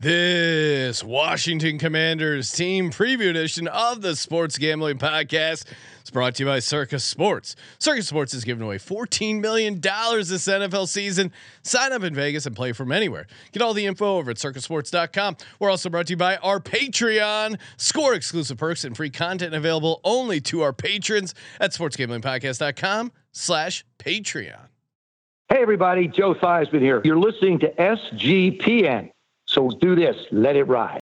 This Washington Commanders team preview edition of the Sports Gambling Podcast is brought to you by Circa Sports. Circa Sports is giving away $14 million this NFL season. Sign up in Vegas and play from anywhere. Get all the info over at circasports.com. We're also brought to you by our Patreon. Score exclusive perks and free content available only to our patrons at sportsgamblingpodcast.com slash Patreon. Hey everybody, Joe Theismann here. You're listening to SGPN. So do this, let it ride.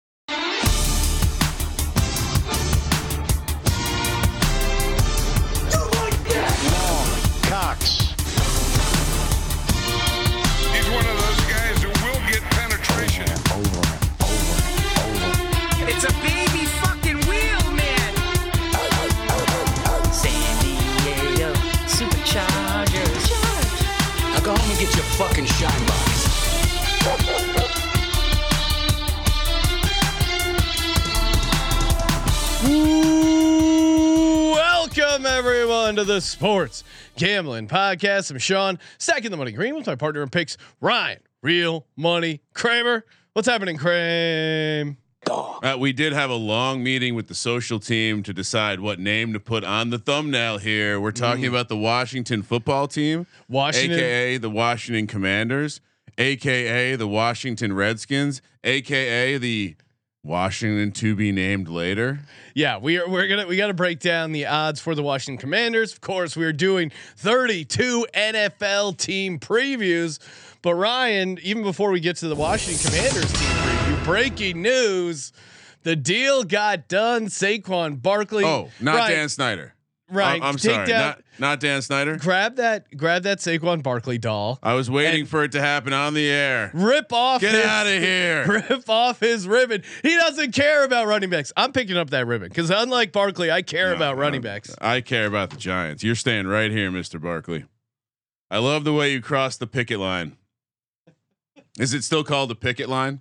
Everyone to the Sports Gambling Podcast. I'm Sean, stacking the money green with my partner in picks, Ryan. Real money Kramer. What's happening, Kramer? Uh, we did have a long meeting with the social team to decide what name to put on the thumbnail here. We're talking about the Washington football team, Washington- aka the Washington Commanders, aka the Washington Redskins, aka the Washington to be named later. Yeah, we are. We're gonna we got to break down the odds for the Washington Commanders. Of course, we are doing 32 NFL team previews. But Ryan, even before we get to the Washington Commanders team preview, breaking news: the deal got done. Saquon Barkley. Oh, not Ryan, Dan Snyder. I- I'm take sorry, down- not not Dan Snyder. Grab that. Grab that Saquon Barkley doll. I was waiting for it to happen on the air. Rip off. Get out of here. Rip off his ribbon. He doesn't care about running backs. I'm picking up that ribbon because unlike Barkley, I care about running backs. I care about the Giants. You're staying right here, Mr. Barkley. I love the way you cross the picket line. Is it still called the picket line?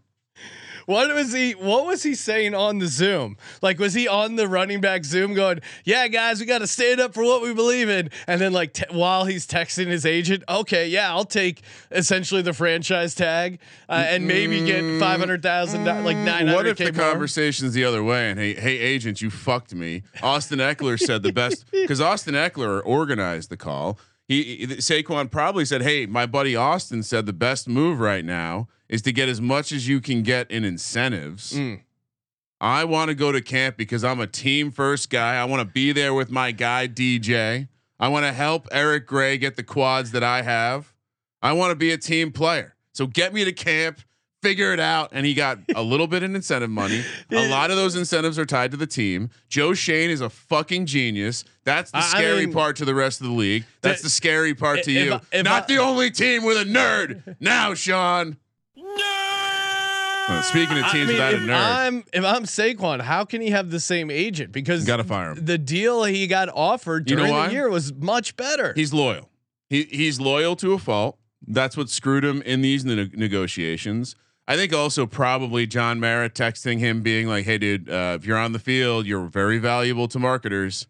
What was he? What was he saying on the Zoom? Like, was he on the running back Zoom going, "Yeah, guys, we got to stand up for what we believe in," and then like t- while he's texting his agent, "Okay, yeah, I'll take essentially the franchise tag uh, and maybe get five hundred thousand, like nine Mm, What if k the more." conversation's the other way? And hey, hey, agent, you fucked me. Austin Ekeler said the best because Austin Ekeler organized the call. He, he Saquon probably said, "Hey, my buddy Austin said the best move right now is to get as much as you can get in incentives." Mm. I want to go to camp because I'm a team first guy. I want to be there with my guy DJ. I want to help Eric Gray get the quads that I have. I want to be a team player. So get me to camp, figure it out. And he got a little bit in incentive money. A lot of those incentives are tied to the team. Joe Schoen is a fucking genius. That's the I- scary mean- part to the rest of the league. That's That- the scary part to if you. I- Not I- the only team with a nerd. now, Sean. Speaking of I teams mean, without a nerd, I'm if I'm Saquon, how can he have the same agent? Because Gotta fire him. The deal he got offered You know during the year was much better. He's loyal. He he's loyal to a fault. That's what screwed him in these ne- negotiations. I think also probably John Mara texting him being like, "Hey, dude, uh, if you're on the field, you're very valuable to marketers."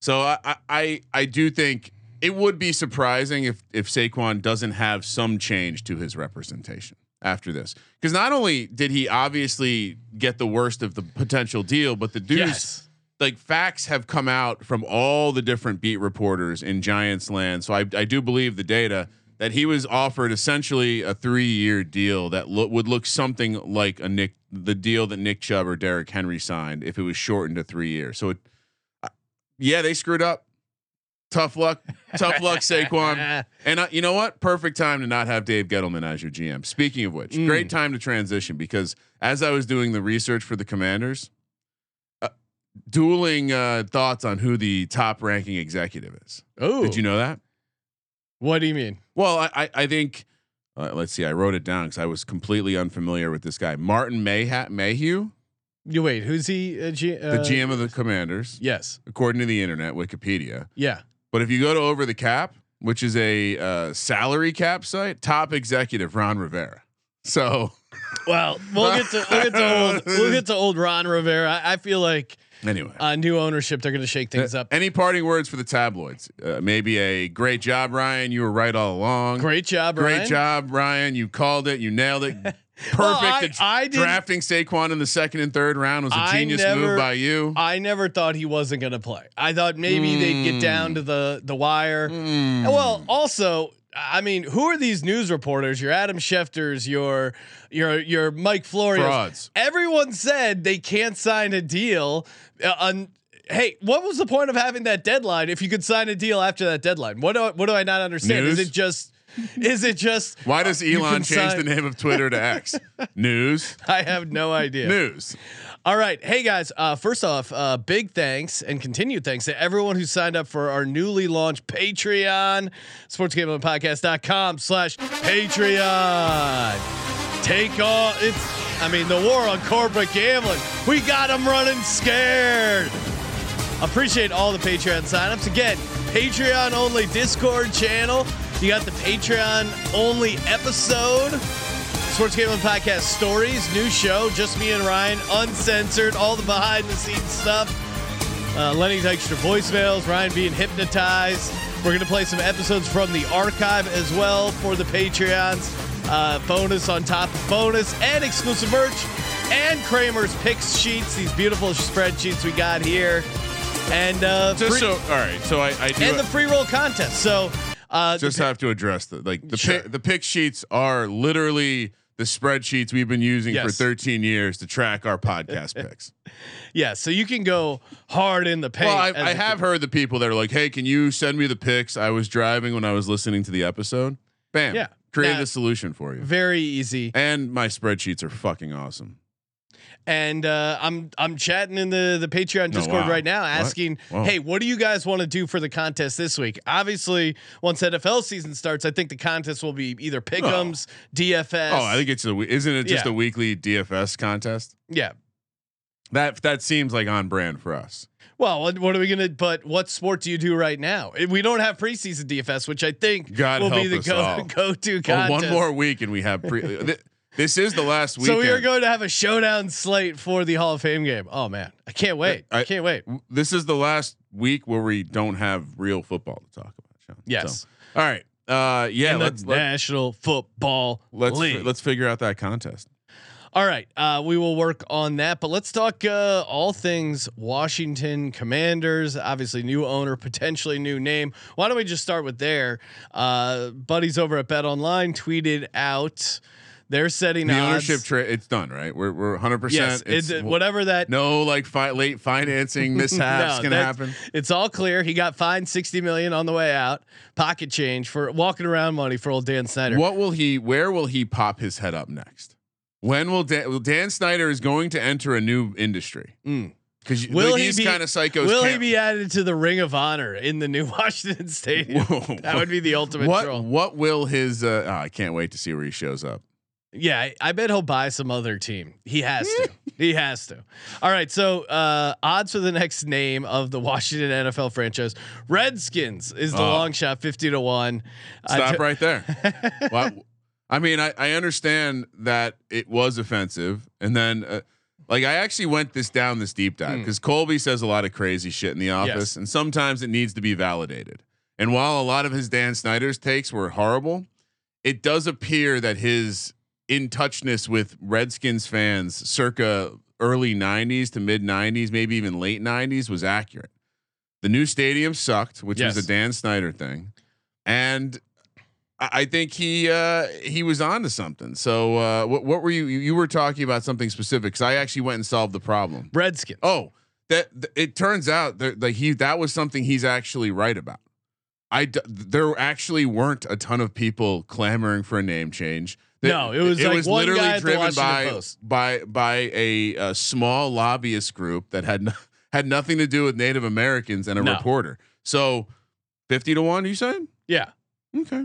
So I, I I I do think it would be surprising if if Saquon doesn't have some change to his representation after this, because not only did he obviously get the worst of the potential deal, but the dude's yes. like facts have come out from all the different beat reporters in Giants land. So I, I do believe the data that he was offered essentially a three year deal that lo- would look something like a Nick, the deal that Nick Chubb or Derrick Henry signed if it was shortened to three years. So it, uh, yeah, they screwed up. Tough luck, tough luck, Saquon. And uh, you know what? Perfect time to not have Dave Gettleman as your GM. Speaking of which, great time to transition because as I was doing the research for the Commanders, uh, dueling uh, thoughts on who the top ranking executive is. Oh, Did you know that? What do you mean? Well, I I, I think. Uh, let's see. I wrote it down because I was completely unfamiliar with this guy, Martin Mayha- Mayhew, You wait. Who's he? Uh, G, uh, the GM of the Commanders, Yes. according to the internet, Wikipedia. Yeah. But if you go to Over the Cap, which is a uh, salary cap site, top executive Ron Rivera. So Well, we'll get to we'll get to old we'll get to old Ron Rivera. I, I feel like anyway, uh, new ownership they're going to shake things Uh, up. Any parting words for the tabloids? Uh, maybe a great job, Ryan. You were right all along. Great job, Great Ryan. job, Ryan. You called it. You nailed it. perfect. Well, I- I drafting Saquon in the second and third round was a I genius never- move by you. I never thought he wasn't going to play. I thought maybe they'd get down to the the wire. And Well, also, I mean, who are these news reporters? Your Adam Schefters, your your your Mike Florio. Frauds. Everyone said they can't sign a deal. Uh, on, hey, what was the point of having that deadline if you could sign a deal after that deadline? What do I, what do I not understand? News? Is it just is it just Why does Elon change the name of Twitter to X? News. I have no idea. News. All right. Hey guys, uh, first off, uh, big thanks and continued thanks to everyone who signed up for our newly launched Patreon, sportsgamblingpodcast.com slash Patreon. Take on it's I mean the war on corporate gambling. We got them running scared. Appreciate all the Patreon signups. Again, Patreon only Discord channel. You got the Patreon only episode. Sports Gambling Podcast stories, new show, just me and Ryan, uncensored, all the behind the scenes stuff. Uh, Lenny's extra voicemails, Ryan being hypnotized. We're going to play some episodes from the archive as well for the Patreons. Uh, bonus on top of bonus and exclusive merch and Kramer's picks sheets, these beautiful spreadsheets we got here. And uh, Just so all right. So I, I do and the free roll contest. So uh, just have to address the like the Sure. pick, the pick sheets are literally the spreadsheets we've been using for 13 years to track our podcast picks. yeah, so you can go hard in the paint. Well, I, I have heard the people that are like, "Hey, can you send me the picks?" I was driving when I was listening to the episode. Bam. Yeah. Created That- a solution for you. very easy. And my spreadsheets are fucking awesome. And uh, I'm I'm chatting in the the Patreon Discord wow. right now, asking, Whoa. hey, what do you guys want to do for the contest this week? Obviously, once NFL season starts, I think the contest will be either Pick'ems, DFS. Oh, I think it's a isn't it just Yeah. a weekly DFS contest? yeah. That that seems like on brand for us. Well, what, what are we gonna? But what sport do you do right now? We don't have preseason DFS, which I think God will be the go go to Oh, contest. one more week and we have pre. th- this is the last week. So we are going to have a showdown slate for the Hall of Fame game. Oh man, I can't wait! I, I- can't wait. This is the last week where we don't have real football to talk about. Sean. Yes, So, all right. Uh, yeah. in Let's the let, National Football let's League. let's figure out that contest. All right, uh, we will work on that, but let's talk uh, all things Washington Commanders. Obviously, new owner, potentially new name. Why don't we just start with there? Uh, buddies over at Bet Online tweeted out they're setting The odds. ownership trade. It's done, right? We're we're 100. Yes, percent it's, whatever that. No, like fi- late financing mishaps No, gonna happen. It's all clear. He got fined sixty million on the way out, pocket change for walking around money for old Dan Snyder. What will he? Where will he pop his head up next? When will Dan? Well, Dan Snyder is going to enter a new industry Mm. because Will he be- kind of psychos. Will he be added to the Ring of Honor in the new Washington Stadium? Whoa. That would be the ultimate what? troll. What will his? Uh, oh, I can't wait to see where he shows up. Yeah, I, I bet he'll buy some other team. He has to. he has to. All right. So uh, odds for the next name of the Washington NFL franchise: Redskins is the Oh. long shot, fifty to one. Stop t- right there. What? I mean, I, I understand that it was offensive, and then uh, like I actually went this down this deep dive Hmm. because Colby says a lot of crazy shit in the office, Yes. and sometimes it needs to be validated. And while a lot of his Dan Snyder's takes were horrible, it does appear that his in touchness with Redskins fans circa early 90s to mid 90s, maybe even late 90s was accurate. The new stadium sucked, which was Yes. a Dan Snyder thing. And I think he uh, he was on to something. So uh, what what were you you were talking about something specific? Because I actually went and solved the problem. Redskins. Oh, that th- it turns out that like he that was something he's actually right about. I d- there actually weren't a ton of people clamoring for a name change. No, it was like one guy at the driven by by by a, a small lobbyist group that had no, had nothing to do with Native Americans and a No. reporter. So fifty to one, you saying? Yeah. Okay.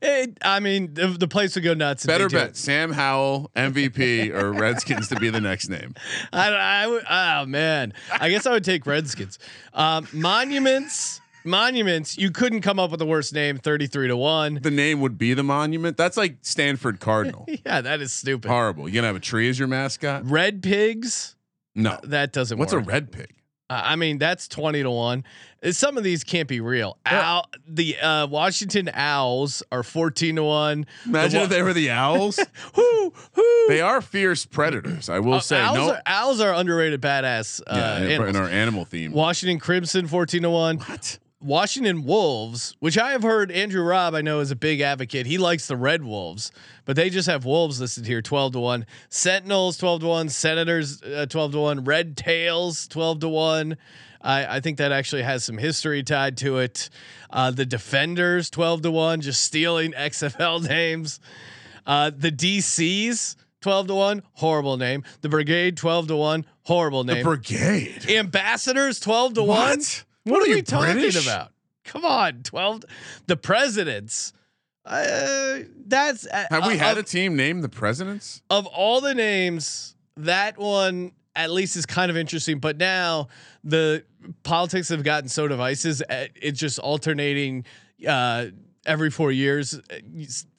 It, I mean, the, the place would go nuts. Better bet it. Sam Howell MVP or Redskins to be the next name. I, I would. Oh man, I guess I would take Redskins. Um, monuments, monuments. You couldn't come up with a worse name. Thirty-three to one. The name would be the monument. That's like Stanford Cardinal. Yeah, that is stupid. Horrible. You gonna have a tree as your mascot? Red pigs. No. That doesn't. What's work. a red pig? Uh, I mean, that's twenty to one. Uh, Some of these can't be real. Owl, the uh, Washington Owls are fourteen to one. Imagine The if they were the Owls. Who who? they are fierce predators. I will say. owls, no, are, owls are underrated badass. Uh, yeah, in, in our animal theme. Washington Crimson fourteen to one. What? Washington Wolves, which I have heard Andrew Robb, I know is a big advocate. He likes the Red Wolves, but they just have Wolves listed here 12 to 1. Sentinels 12 to 1, Senators uh, 12 to 1, Red Tails 12 to 1. I, I think that actually has some history tied to it. Uh, the Defenders 12 to 1, just stealing XFL names. Uh, the DCs 12 to 1, horrible name. The Brigade 12 to 1, horrible name The brigade. Ambassadors 12 to 1. What? What, are, are we you, talking British? about? Come on, 12 the presidents. Uh, that's uh, Have we had of, a team named the presidents? of all the names, that one at least is kind of interesting, but now the politics have gotten so divisive. uh, It's just alternating uh, every 4 years.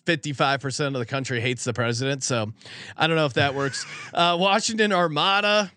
Fifty-five percent of the country hates the president, so I don't know if that works. Uh, Washington Armada,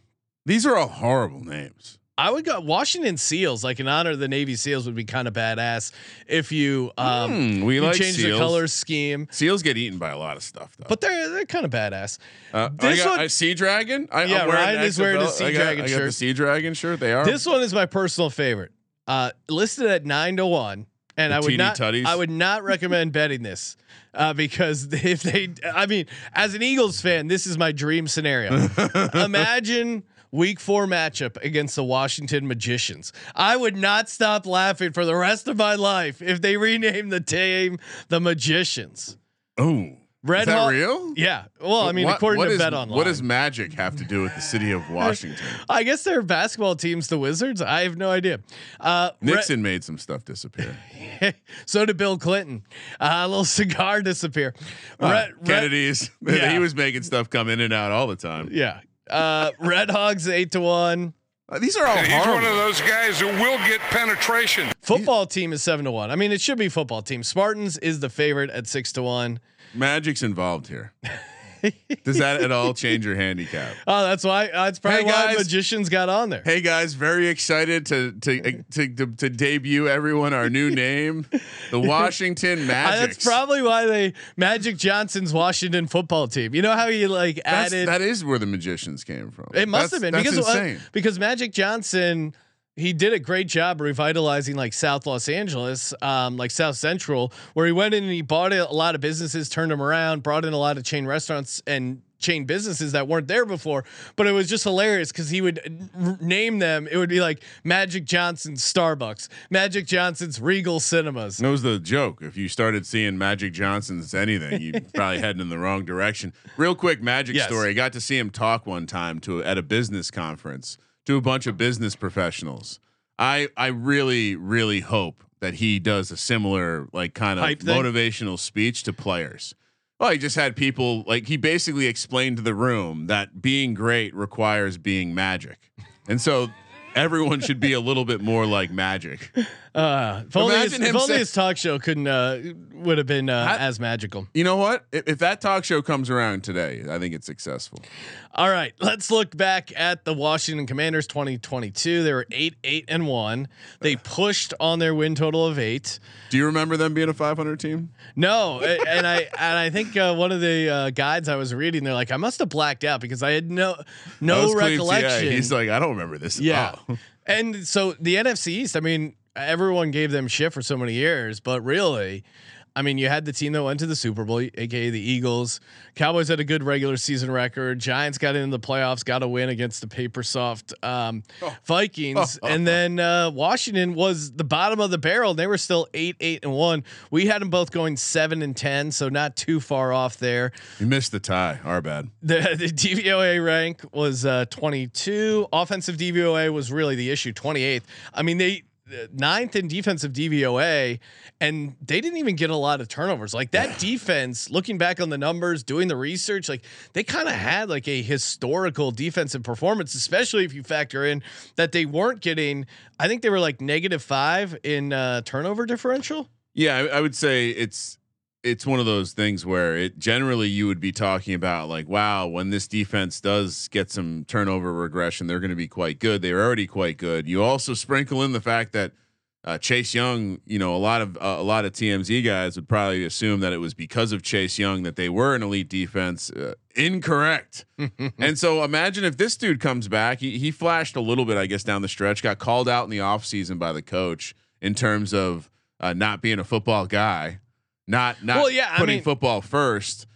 These are all horrible names. I would go Washington Seals, like in honor of the Navy SEALs, would be kind of badass if you um Hmm, we you like change the color scheme. Seals get eaten by a lot of stuff, though. But they're they're kind of badass. uh, this I got one- a sea dragon. I, Yeah, I'm wearing Ryan is wearing a Sea I got, Dragon I got shirt. the sea dragon shirt. They are. This one is my personal favorite. Uh, listed at nine to one, and The I would not tutties? I would not recommend betting this. Uh, because if they, I mean, as an Eagles fan, this is my dream scenario. Imagine week four matchup against the Washington Magicians. I would not stop laughing for the rest of my life if they rename the team the Magicians. oh, Red is that Hawk- real? Yeah. Well, I mean, What- according what to is- Bet Online, What does magic have to do with the city of Washington? I guess their basketball team's the Wizards. I have no idea. Uh, Red- Nixon made some stuff disappear. so did Bill Clinton. Uh, a little cigar disappear. Red, Kennedy's. Yeah. he was making stuff come in and out all the time. yeah. Uh, Red Hogs eight to one. Uh, these are all And he's one of those guys who will get penetration. Football team is seven to one. I mean, it should be football team. Spartans is the favorite at six to one. Magic's involved here. Does that at all change your handicap? Oh, that's why. That's probably Hey, why magicians got on there. Hey guys, very excited to to to, to, to debut everyone our new name, the Washington Uh, Magic. that's probably why they Magic Johnson's Washington football team. You know how he like added that is where the magicians came from. It must That's- have been that's because uh, because Magic Johnson he did a great job revitalizing like South Los Angeles, um, like South Central, where he went in and he bought a lot of businesses, turned them around, brought in a lot of chain restaurants and chain businesses that weren't there before. But it was just hilarious because he would r- name them. It would be like Magic Johnson's Starbucks, Magic Johnson's Regal Cinemas. That was the joke. If you started seeing Magic Johnson's anything, you probably heading in the wrong direction. Real quick, Magic Yes. story. I got to see him talk one time to at a business conference to a bunch of business professionals. I I really really hope that he does a similar like kind of Hype thing? motivational speech to players. Well, he just had people like he basically explained to the room that being great requires being magic, and so everyone should be a little bit more like magic. Uh, if only, his, if only say- his talk show couldn't uh, would have been uh, How- as magical. You know what? If, if that talk show comes around today, I think it's successful. All right, let's look back at the Washington Commanders 2022. They were 8 8 and 1. They pushed on their win total of 8. Do you remember them being a 500 team? No, and I and I think uh, one of the uh, guides I was reading they're like I must have blacked out because I had no no Cleve's- yeah, recollection. he's like, I don't remember this. at yeah. All." And so the NFC East, I mean, everyone gave them shit for so many years, but really, I mean, you had the team that went to the Super Bowl, aka the Eagles. Cowboys had a good regular season record. Giants got into the playoffs, got a win against the paper soft um, Vikings, and then uh, Washington was the bottom of the barrel. They were still eight, eight, and one. We had them both going seven and ten, so not too far off there. You missed the tie. Our bad. The, the DVOA rank was uh, 22. Offensive DVOA was really the issue, 28th. I mean, they ninth in defensive DVOA, and they didn't even get a lot of turnovers. Like that defense, looking back on the numbers, doing the research, like they kind of had like a historical defensive performance, especially if you factor in that they weren't getting. I think they were like negative five in uh, turnover differential. Yeah, I, I would say it's it's one of those things where it generally you would be talking about like, wow, when this defense does get some turnover regression, they're going to be quite good. They're already quite good. You also sprinkle in the fact that uh, Chase Young, you know, a lot of uh, a lot of TMZ guys would probably assume that it was because of Chase Young that they were an elite defense. Uh, incorrect. and so imagine if this dude comes back. He he flashed a little bit, I guess, down the stretch. Got called out in the offseason by the coach in terms of uh, not being a football guy, not not Well, yeah, I putting mean- football first.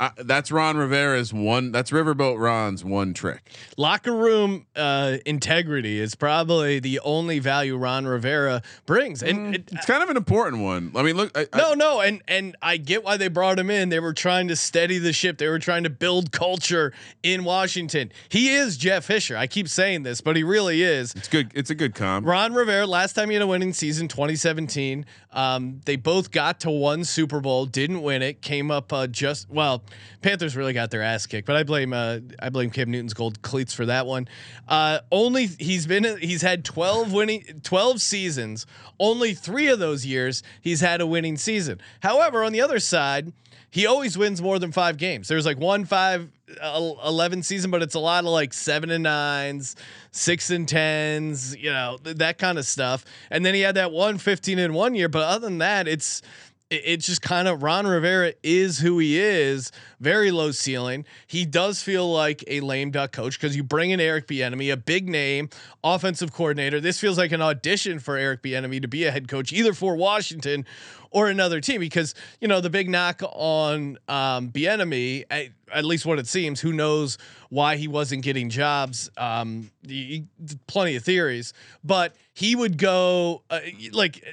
Uh, that's Ron Rivera's one. That's Riverboat Ron's one trick. Locker room uh, integrity is probably the only value Ron Rivera brings, and it, It's kind of an important one. I mean, look. I, I- no, no, and and I get why they brought him in. They were trying to steady the ship. They were trying to build culture in Washington. He is Jeff Fisher. I keep saying this, but he really is. it's good. It's a good comp. Ron Rivera, last time he had a winning season, 2017. Um, they both got to one Super Bowl, didn't win it. Came up uh, just well. Panthers really got their ass kicked, but I blame uh, I blame Cam Newton's gold cleats for that one. Uh, only he's been he's had 12 winning 12 seasons. Only three of those years he's had a winning season. However, on the other side. He always wins more than five games. There's like one five uh, 11 season, but it's a lot of like seven and nines, six and tens, you know, th- that kind of stuff. And then he had that one 15 in one year. But other than that, it's, it- it's just kind of Ron Rivera is who he is. Very low ceiling. He does feel like a lame duck coach because you bring in Eric Bieniemy, a big name offensive coordinator. This feels like an audition for Eric Bieniemy to be a head coach, either for Washington or another team. Because you know the big knock on um, Bieniemy, at, at least what it seems. Who knows why he wasn't getting jobs? Um, y- plenty of theories, but he would go uh, like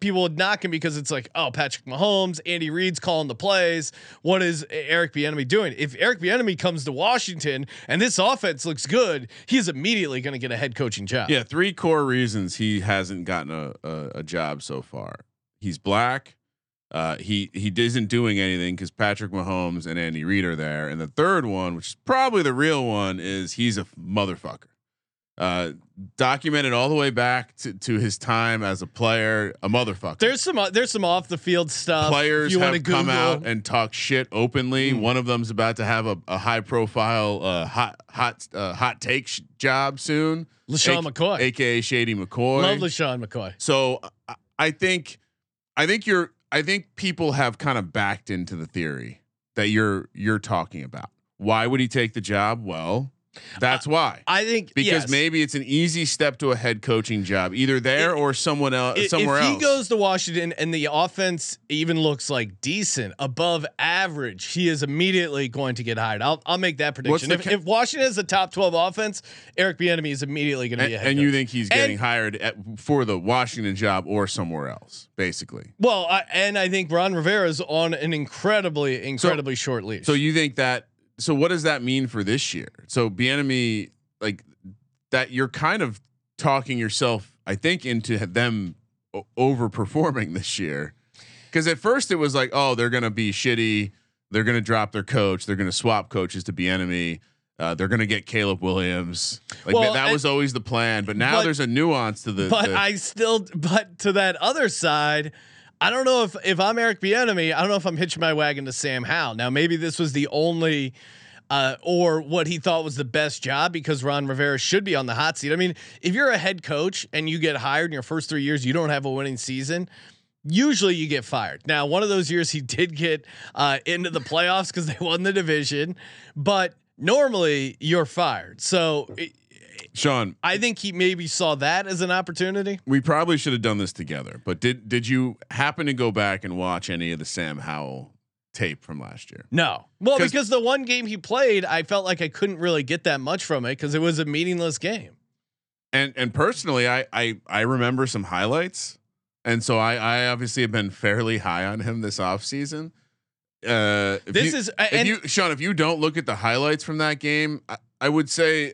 people would knock him because it's like, oh, Patrick Mahomes, Andy Reid's calling the plays. What is Eric Bieniemy doing? If Eric Bieniemy comes to Washington and this offense looks good, he's immediately going to get a head coaching job. Yeah, three core reasons he hasn't gotten a, a, a job so far. He's black. Uh, he he isn't doing anything because Patrick Mahomes and Andy Reid are there. And the third one, which is probably the real one, is he's a motherfucker. Uh, documented all the way back to, to his time as a player, a motherfucker. There's some uh, there's some off the field stuff. players you have come out and talk shit openly. Hmm. One of them's about to have a, a high profile uh, hot hot uh, hot take sh- job soon. LeSean A- McCoy. aka Shady McCoy. Love LeSean McCoy. So I- I think, I think you're, I think people have kind of backed into the theory that you're you're talking about. Why would he take the job? Well, that's why. I think Because yes. maybe it's an easy step to a head coaching job, either there It- or someone else, I- somewhere if else. he goes to Washington and the offense even looks like decent, above average, he is immediately going to get hired. I'll, I'll make that prediction. If, ca- if Washington is a top twelve offense, Eric Bieniemy is immediately going to be a head and coach. you think he's getting And- hired at, for the Washington job or somewhere else, basically. Well, I, and I think Ron Rivera is on an incredibly, incredibly short leash. So you think that? So what does that mean for this year? So Bieniemy, like that, you're kind of talking yourself, I think, into them o- overperforming this year. Because at first it was like, oh, they're gonna be shitty. They're gonna drop their coach. They're gonna swap coaches to Bieniemy. Uh, they're gonna get Caleb Williams. Like Well, that was always the plan. But now But- there's a nuance to the. but the- I still, but to that other side, I don't know if if I'm Eric Bieniemy, I don't know if I'm hitching my wagon to Sam Howell. Now maybe this was the only. Uh, or what he thought was the best job because Ron Rivera should be on the hot seat. I mean, if you're a head coach and you get hired in your first three years, you don't have a winning season. Usually you get fired. Now, one of those years he did get uh, into the playoffs because they won the division, but normally you're fired. So it, Sean, I think he maybe saw that as an opportunity. we probably should have done this together. But did did you happen to go back and watch any of the Sam Howell tape from last year? No. Well, because the one game he played, I felt like I couldn't really get that much from it because it was a meaningless game. and and personally, I I I remember some highlights, and so I I obviously have been fairly high on him this offseason. Uh, This you- is if and you Sean, if you don't look at the highlights from that game, I, I would say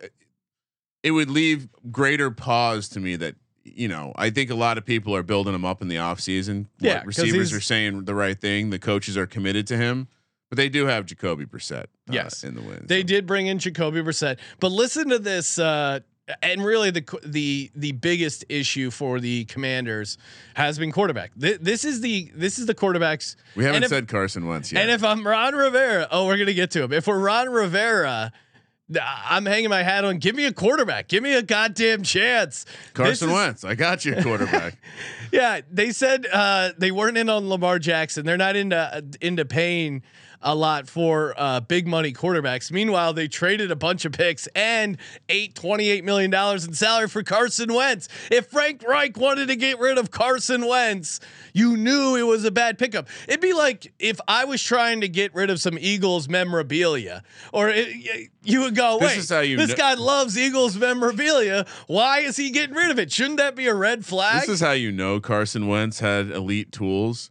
it would leave greater pause to me that you know I think a lot of people are building him up in the offseason. Yeah, What receivers are saying the right thing. The coaches are committed to him, but they do have Jacoby Brissett. uh, Yes. in the win. they so. did bring in Jacoby Brissett. But listen to this. Uh, and really the the the biggest issue for the Commanders has been quarterback. Th- this is the this is the quarterbacks. We haven't if- said Carson once yet. And if I'm Ron Rivera, oh, we're gonna get to him. If we're Ron Rivera, I'm hanging my hat on. Give me a quarterback. Give me a goddamn chance. Carson is- Wentz, I got you, quarterback. Yeah, they said uh, they weren't in on Lamar Jackson. They're not into into paying a lot for uh, big money quarterbacks. Meanwhile, they traded a bunch of picks and eight twenty eight million dollars in salary for Carson Wentz. If Frank Reich wanted to get rid of Carson Wentz, you knew it was a bad pickup. It'd be like if I was trying to get rid of some Eagles memorabilia, or it, you would go, This "Wait, is how you this kn- guy loves Eagles memorabilia. Why is he getting rid of it? Shouldn't that be a red flag?" this is how you know Carson Wentz had elite tools.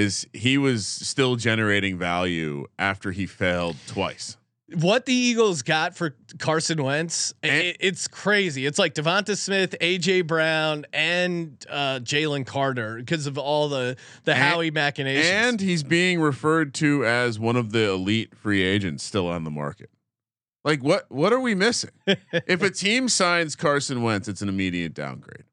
Is he was still generating value after he failed twice. what the Eagles got for Carson Wentz, And- it's crazy. It's like Devonta Smith, AJ Brown, and uh, Jalen Carter because of all the the And- Howie machinations. And he's being referred to as one of the elite free agents still on the market. Like what what are we missing? if a team signs Carson Wentz, it's an immediate downgrade.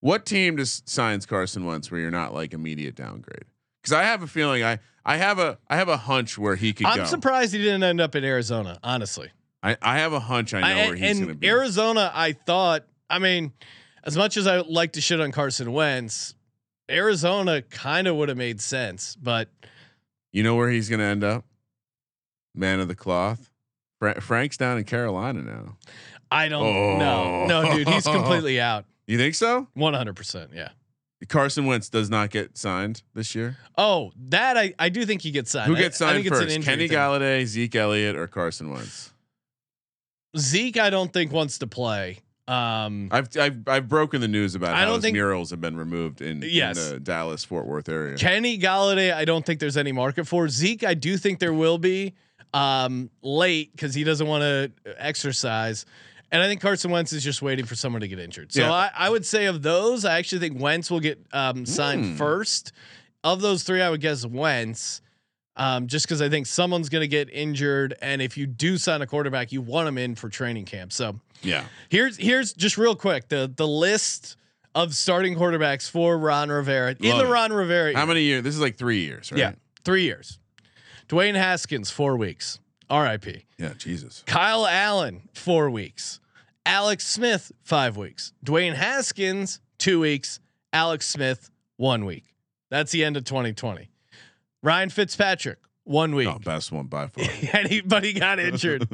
What team just signs Carson Wentz where you're not like immediate downgrade? Because I have a feeling I I have a I have a hunch where he could I'm go. surprised he didn't end up in Arizona. Honestly, I, I have a hunch I know I- where he's going to be. Arizona, I thought. I mean, as much as I like to shit on Carson Wentz, Arizona kind of would have made sense, but you know where he's going to end up? Man of the cloth. Fra- Frank's down in Carolina now. I don't Oh. know. No, dude, he's completely out. You think so? 100. percent Yeah. Carson Wentz does not get signed this year. Oh, that I, I do think he gets signed. Who gets signed it's an first? Kenny thing. Galladay, Zeke Elliott, or Carson Wentz? Zeke, I don't think wants to play. Um, I've I've I've broken the news about I how his think- murals have been removed in, Yes. in the Dallas Fort Worth area. Kenny Golladay, I don't think there's any market for. Zeke, I do think there will be um, late because he doesn't want to exercise. And I think Carson Wentz is just waiting for someone to get injured. So Yeah. I, I would say of those, I actually think Wentz will get um, signed Hmm. first. Of those three, I would guess Wentz, um, just because I think someone's going to get injured. And if you do sign a quarterback, you want him in for training camp. So yeah, Here's here's just real quick the the list of starting quarterbacks for Ron Rivera in Love the. Ron Rivera. how many years? This is like three years, right? Yeah, three years. Dwayne Haskins four weeks. R.I.P. yeah. Jesus. Kyle Allen four weeks. Alex Smith five weeks. Dwayne Haskins two weeks. Alex Smith one week. That's the end of 2020. Ryan Fitzpatrick one week. Oh, best one by far. and he, but he got injured.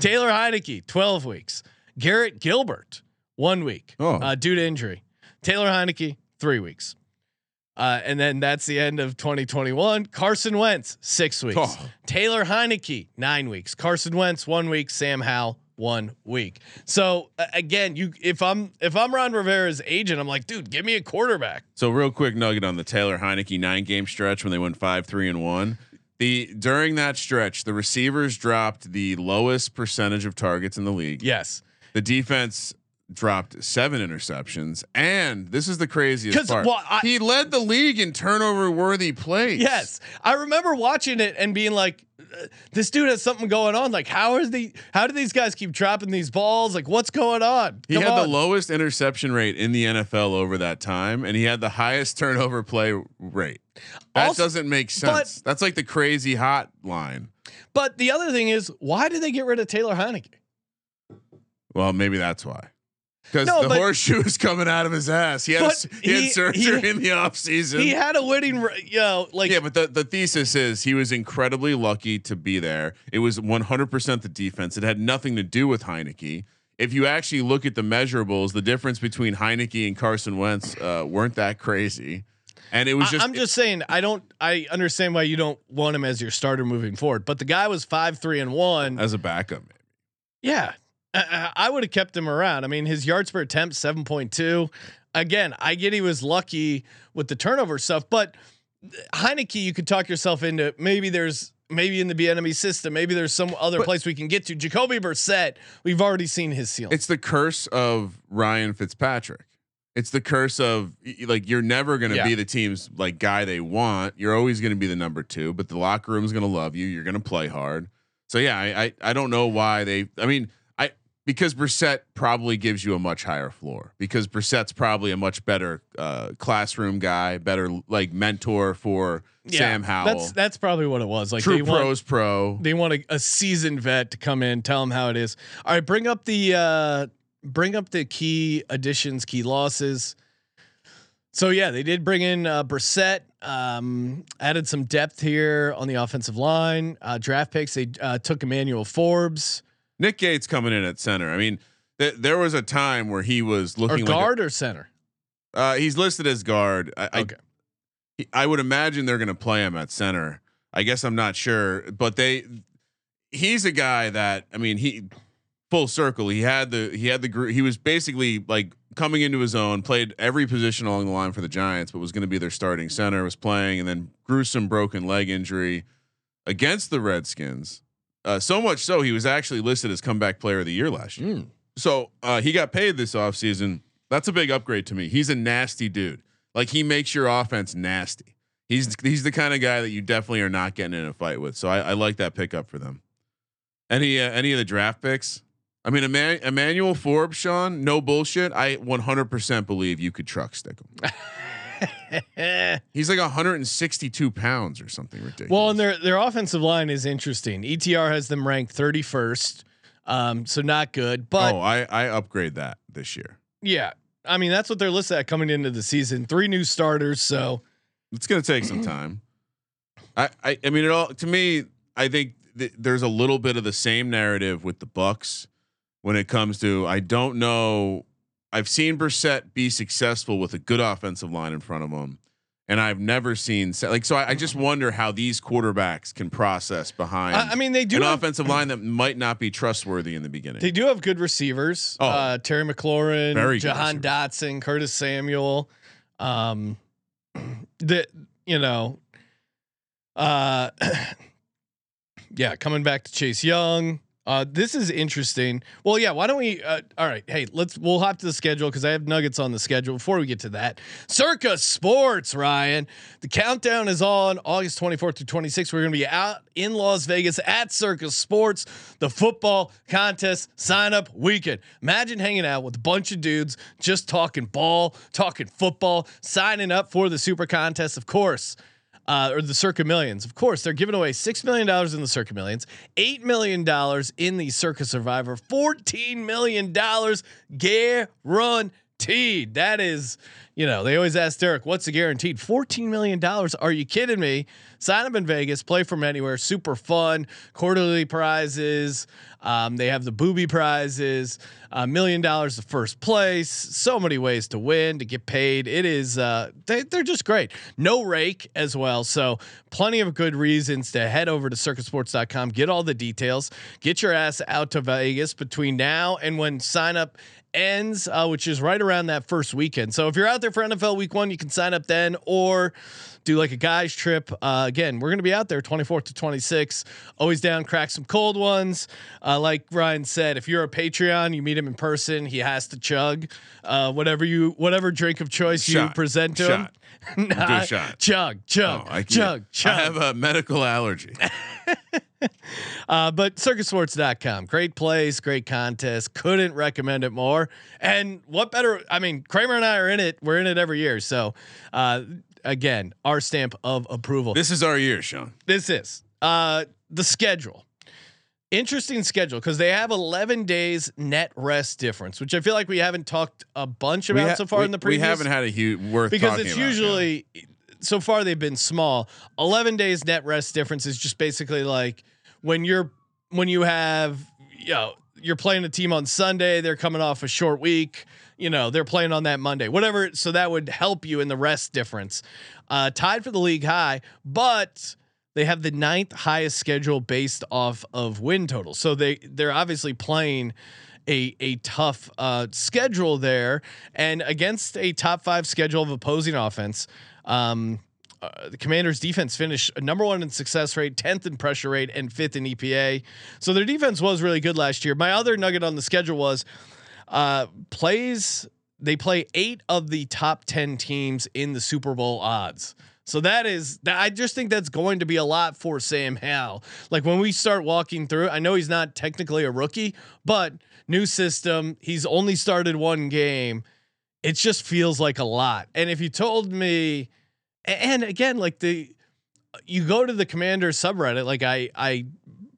Taylor Heinicke, 12 weeks. Garrett Gilbert, one week Oh. uh, due to injury. Taylor Heinicke, three weeks. Uh, and then that's the end of 2021. Carson Wentz, six weeks. Oh. Taylor Heinicke, nine weeks. Carson Wentz, one week. Sam Howell, one week. So uh, again, you if I'm if I'm Ron Rivera's agent, I'm like, dude, give me a quarterback. So real quick nugget on the Taylor Heinicke nine game stretch when they went five three and one. The during that stretch, the receivers dropped the lowest percentage of targets in the league. Yes. The defense dropped seven interceptions, and this is the craziest part. well, I- he led the league in turnover worthy plays. Yes, I remember watching it and being like, uh, "This dude has something going on. Like, how is the how do these guys keep dropping these balls? Like, what's going on?" He Come had the lowest interception rate in the NFL over that time, and he had the highest turnover play rate. That Also- doesn't make but- sense. That's like the crazy hot line. But the other thing is, why did they get rid of Taylor Heinicke? Well, maybe that's why. Because No, the horseshoe is coming out of his ass. He had, a But he, had surgery he- in the offseason. He had a winning, you know, like yeah, but the, the thesis is he was incredibly lucky to be there. It was 100% the defense. It had nothing to do with Heinicke. If you actually look at the measurables, the difference between Heinicke and Carson Wentz uh, weren't that crazy. And it was I, just, I'm just saying, I don't, I understand why you don't want him as your starter moving forward. But the guy was five, three, and one. as a backup. Maybe. Yeah, I, I would have kept him around. I mean, his yards per attempt seven point two. Again, I get he was lucky with the turnover stuff, but Heinicke, you could talk yourself into maybe there's maybe in the enemy system, maybe there's some other But- place we can get to. Jacoby Brissett, we've already seen his ceiling. It's the curse of Ryan Fitzpatrick. It's the curse of like you're never going to Yeah. be the team's like guy they want. You're always going to be the number two, but the locker room's going to love you. You're going to play hard. So yeah, I, I I don't know why they. I mean, because Brissett probably gives you a much higher floor because Brissett's probably a much better uh, classroom guy, better like mentor for Sam Howell. That's that's probably what it was. Like True they want, pros pro. they want a, a seasoned vet to come in, tell them how it is. All right, bring up the uh bring up the key additions, key losses. So yeah, they did bring in uh, Brissett. Um, added some depth here on the offensive line. Uh, draft picks. They uh, took Emmanuel Forbes Nick Gates coming in at center. I mean, th- there was a time where he was looking guard or center. Like a, uh, he's listed as guard. I, I Okay. he- I would imagine they're going to play him at center. I guess I'm not sure, but they he's a guy that I mean he full circle. He had the he had the gr- he was basically like coming into his own, played every position along the line for the Giants, but was going to be their starting center. Was playing and then gruesome broken leg injury against the Redskins. Uh, so much so he was actually listed as comeback player of the year last year. Mm. So uh, he got paid this offseason. That's a big upgrade to me. He's a nasty dude. Like he makes your offense nasty. He's he's the kind of guy that you definitely are not getting in a fight with. So I, I like that pickup for them. Any uh, any of the draft picks? I mean, Eman- Emmanuel Forbes, Sean, no bullshit. I 100% believe you could truck stick him. He's like 162 pounds or something ridiculous. Well, and their their offensive line is interesting. ETR has them ranked 31st, um, so not good. But oh, I I upgrade that this year. yeah, I mean that's what they're listed at coming into the season. Three new starters, so It's gonna take some time. I, I I mean it all to me. I think th- there's a little bit of the same narrative with the Bucks when it comes to I don't know. I've seen Brissett be successful with a good offensive line in front of him, and I've never seen like so. I, I just wonder how these quarterbacks can process behind. I, I mean they do an have, offensive line that might not be trustworthy in the beginning. they do have good receivers. Oh. uh, Terry McLaurin, Very Jahan. Dotson, Curtis Samuel. Um, the you know, uh, yeah, coming back to Chase Young. Uh, this is interesting. Well, yeah. Why don't we? Uh, all right. Hey, let's. We'll hop to the schedule because I have nuggets on the schedule. Before we get to that, Circa Sports, Ryan. The countdown is on August 24th to 26th. We're going to be out in Las Vegas at Circa Sports, the football contest sign up weekend. Imagine hanging out with a bunch of dudes just talking ball, talking football, signing up for the super contest. Of course, uh, or the Circa Millions. Of course, they're giving away six million dollars in the Circa Millions, eight million dollars in the Circa Survivor, fourteen million dollars guaranteed. That is, you know, they always ask Derek, "What's the guaranteed?" Fourteen million dollars. Are you kidding me? Sign up in Vegas, play from anywhere. Super fun. Quarterly prizes. Um, they have the booby prizes, a million dollars the first place. So many ways to win, to get paid. It is, uh, they, they're just great. No rake as well. So, plenty of good reasons to head over to circasports.com, get all the details, get your ass out to Vegas between now and when sign up ends, uh, which is right around that first weekend. So, if you're out there for NFL week one, you can sign up then or do like a guys trip. Uh, again, we're going to be out there 24th to 26. Always down, crack some cold ones. Uh, like Ryan said, if you're a Patreon, you meet him in person. He has to chug uh, whatever you whatever drink of choice you present to Shot. him. Nah, shot. Chug, chug, Oh, chug, chug. I have a medical allergy. Uh, but circasports.com, great place, great contest. Couldn't recommend it more. And what better? I mean, Kramer and I are in it. We're in it every year. So, uh, again, our stamp of approval. this is our year, Sean. this is uh the schedule interesting schedule because they have 11 days net rest difference which i feel like we haven't talked a bunch about ha- so far we, in the previous. we haven't had a huge worth because it's about, yeah. usually so far they've been small 11 days net rest difference is just basically like when you're when you have you know you're playing a team on sunday they're coming off a short week you know they're playing on that monday whatever so that would help you in the rest difference uh tied for the league high but they have the ninth highest schedule based off of win total. So they they're obviously playing a a tough uh, schedule there, and against a top five schedule of opposing offense. Um, uh, the Commanders' defense finished number one in success rate, tenth in pressure rate, and fifth in EPA. So their defense was really good last year. My other nugget on the schedule was uh, plays. They play eight of the top ten teams in the Super Bowl odds. So that is that I just think that's going to be a lot for Sam Howell. Like when we start walking through, I know he's not technically a rookie, but new system, he's only started one game. It just feels like a lot. And if you told me and again like the you go to the commander subreddit like I I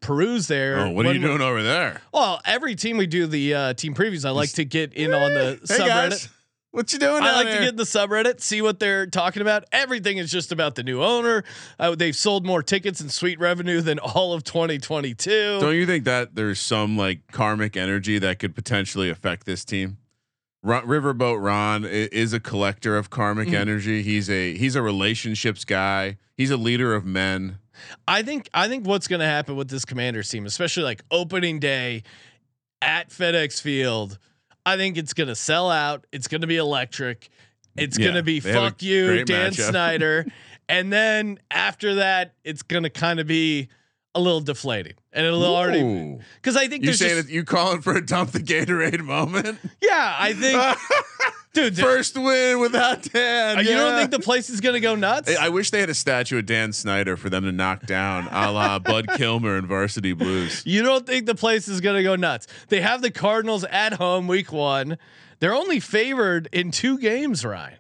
peruse there. Oh, what are you doing over there? Well, every team we do the uh, team previews, I like to get in on the Hey subreddit. guys, what you doing? I down like there? to get in the subreddit, see what they're talking about. Everything is just about the new owner. Uh, they've sold more tickets and suite revenue than all of 2022. Don't you think that there's some like karmic energy that could potentially affect this team? Ron, Riverboat Ron is a collector of karmic Mhm. energy. He's a he's a relationships guy. He's a leader of men. I think I think what's going to happen with this Commanders team, especially like opening day at FedEx Field, I think it's going to sell out. It's going to be electric. It's Yeah, going to be they have a fuck you, Dan matchup. Snyder, and then after that, it's going to kind of be a little deflating, and it'll already because I think You there's saying just, that you calling for a dump the Gatorade moment? yeah, I think dude, First win without Dan. uh, you don't think the place is going to go nuts? I I wish they had a statue of Dan Snyder for them to knock down, a la Bud Kilmer in Varsity Blues. You don't think the place is going to go nuts? They have the Cardinals at home week one. They're only favored in two games, Ryan.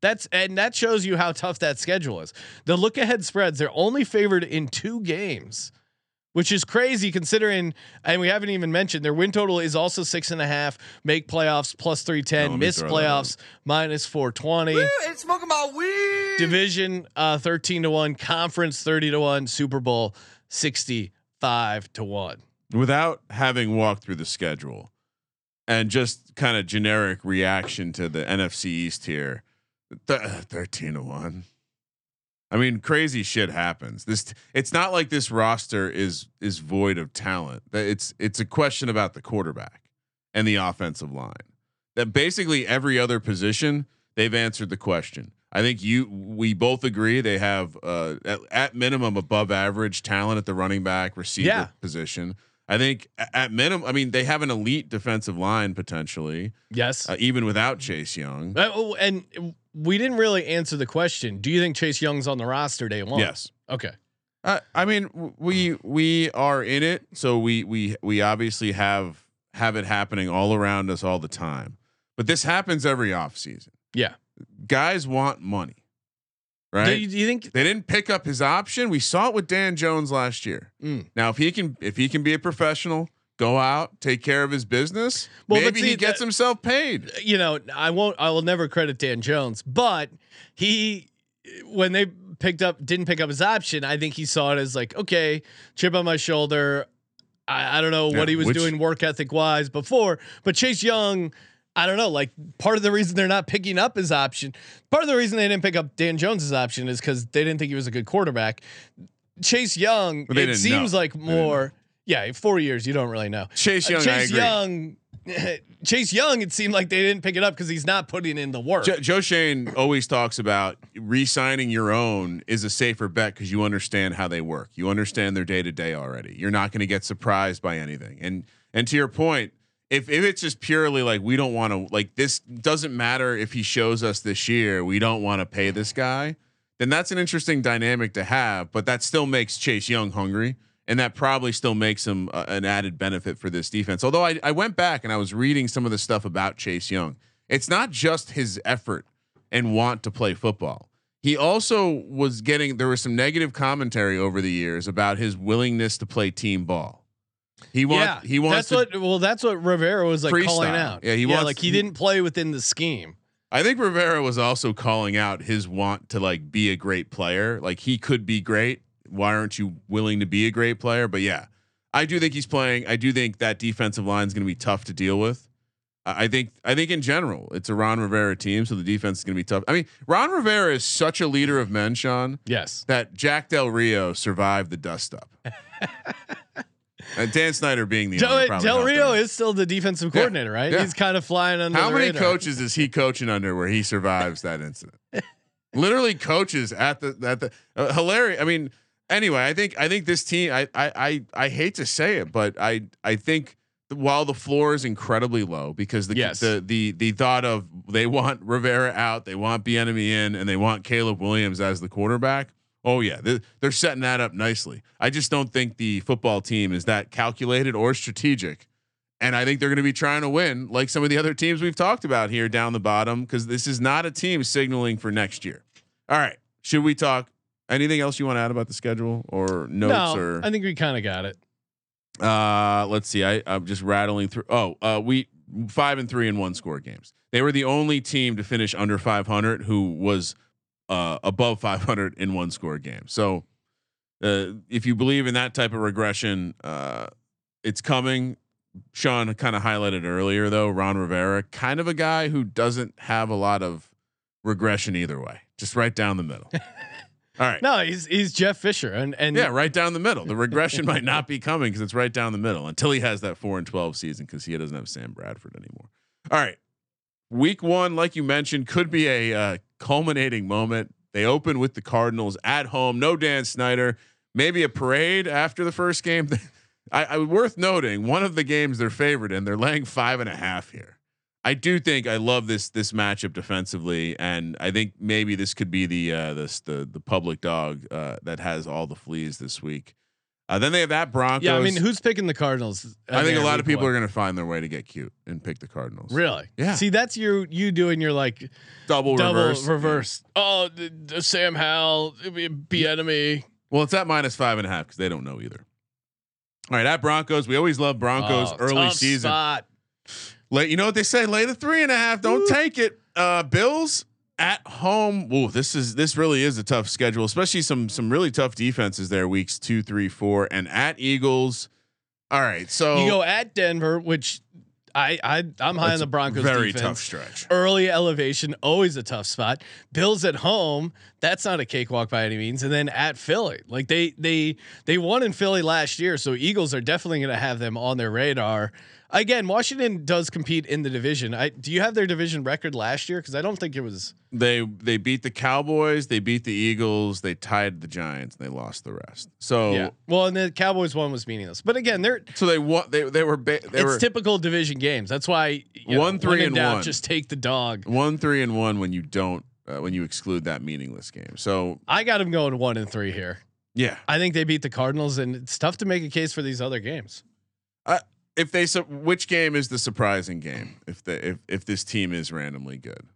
That's and that shows you how tough that schedule is. The look ahead spreads, they're only favored in two games, which is crazy considering, and we haven't even mentioned their win total is also six and a half, make playoffs plus 310, Oh, let me miss playoffs minus 420. Ain't smoking my weed. Division uh 13 to 1, conference 30 to 1, Super Bowl 65 to 1. Without having walked through the schedule and just kind of generic reaction to the NFC East here, th- 13 to 1. I mean, crazy shit happens. This it's not like this roster is is void of talent. That It's it's a question about the quarterback and the offensive line. That basically every other position they've answered the question. I think you we both agree they have uh, at, at minimum above average talent at the running back receiver Yeah. position. I think at minimum, I mean they have an elite defensive line potentially, Yes. uh, even without Chase Young. Uh, oh, and we didn't really answer the question. Do you think Chase Young's on the roster day one? Yes. Okay. Uh, I mean, we we are in it, so we we we obviously have have it happening all around us all the time. But this happens every offseason. Yeah. Guys want money, right? Do, you, do you think? they didn't pick up his option. We saw it with Dan Jones last year. Mm. Now, if he can if he can be a professional, go out, take care of his business, Well, maybe see, he gets that- himself paid. You know, I won't. I will never credit Dan Jones, but he, when they picked up, didn't pick up his option. I think he saw it as like, okay, chip on my shoulder. I, I don't know Yeah, what he was which- doing work ethic wise before, but Chase Young. I don't know. Like part of the reason they're not picking up his option, part of the reason they didn't pick up Dan Jones's option is because they didn't think he was a good quarterback. Chase Young, it seems know. like more. Yeah, four years you don't really know. Chase Uh, Young, I Chase. Young, Chase Young. It seemed like they didn't pick it up because he's not putting in the work. Jo- Joe Schoen always talks about re-signing your own is a safer bet because you understand how they work. You understand their day to day already. You're not going to get surprised by anything. And and to your point, if if it's just purely like we don't want to like this doesn't matter if he shows us this year, we don't want to pay this guy. Then that's an interesting dynamic to have. But that still makes Chase Young hungry. And that probably still makes him uh, an added benefit for this defense. Although I, I went back and I was reading some of the stuff about Chase Young. It's not just his effort and want to play football. He also was getting there was some negative commentary over the years about his willingness to play team ball. He wants yeah, he wants That's to, what. Well, that's what Rivera was like calling out. Yeah, he wants- like he, he- didn't play within the scheme. I think Rivera was also calling out his want to like be a great player. Like he could be great. Why aren't you willing to be a great player? But yeah, I do think he's playing. I do think that defensive line is going to be tough to deal with. I think I think in general it's a Ron Rivera team, so the defense is going to be tough. I mean, Ron Rivera is such a leader of men, Sean, Yes. that Jack Del Rio survived the dust up. and Dan Snyder being the Del, Del Rio is still the defensive coordinator, right? yeah. He's kind of flying under. How many radar. coaches is he coaching under where he survives that incident? Literally coaches at the at the uh, hilarious. I mean, anyway, I think I think this team. I I I I hate to say it, but I I think while the floor is incredibly low because the Yes. the the the thought of they want Rivera out, they want Bieniemy in, and they want Caleb Williams as the quarterback. Oh yeah, they're, they're setting that up nicely. I just don't think the football team is that calculated or strategic, and I think they're going to be trying to win like some of the other teams we've talked about here down the bottom because this is not a team signaling for next year. All right, should we talk? Anything else you want to add about the schedule or notes no, or? I think we kind of got it. Uh, let's see. I, I'm just rattling through. Oh, uh, we five and three in one score games. They were the only team to finish under 500 who was uh, above 500 in one score game. So, uh, if you believe in that type of regression, uh, it's coming. Sean kind of highlighted earlier, though. Ron Rivera, kind of a guy who doesn't have a lot of regression either way, just right down the middle. All right. No, he's he's Jeff Fisher, and and Yeah, right down the middle. The regression might not be coming because it's right down the middle until he has that four and twelve season because he doesn't have Sam Bradford anymore. All right, week one, like you mentioned, could be a uh, culminating moment. They open with the Cardinals at home. No Dan Snyder. Maybe a parade after the first game. I, I worth noting one of the games they're favored in. They're laying five and a half here. I do think I love this this matchup defensively, and I think maybe this could be the uh, this the the public dog uh, that has all the fleas this week. Uh, then they have that Broncos. yeah. I mean, who's picking the Cardinals? I think a lot of people one? are going to find their way to get cute and pick the Cardinals. really. Yeah. See, that's your you doing your like Double, double reverse. reverse. Oh, the, the Sam Howell, Bieniemy. Well, it's at minus five and a half because they don't know either. All right, at Broncos, we always love Broncos Oh, early season. spot. Late, you know what they say? Lay the three and a half. Don't take it. Uh, Bills at home. Ooh, this is this really is a tough schedule, especially some some really tough defenses there. Weeks two, three, four, and at Eagles. All right, so You go at Denver, which I I I'm high on the Broncos. Very defense. tough stretch. Early elevation, always a tough spot. Bills at home, that's not a cakewalk by any means. And then at Philly, like they they they won in Philly last year, so Eagles are definitely going to have them on their radar. Again, Washington does compete in the division. I do you have their division record last year? Because I don't think it was. They they beat the Cowboys, they beat the Eagles, they tied the Giants, and they lost the rest. So Yeah. Well, and the Cowboys one was meaningless. But again, they're so they won. They they were ba- they it's were typical division games. That's why you One, know, three, and doubt, one. Just take the dog. one three and one when you don't uh, when you exclude that meaningless game. So I got them going one and three here. yeah, I think they beat the Cardinals, and it's tough to make a case for these other games. If they su- which game is the surprising game if the if if this team is randomly good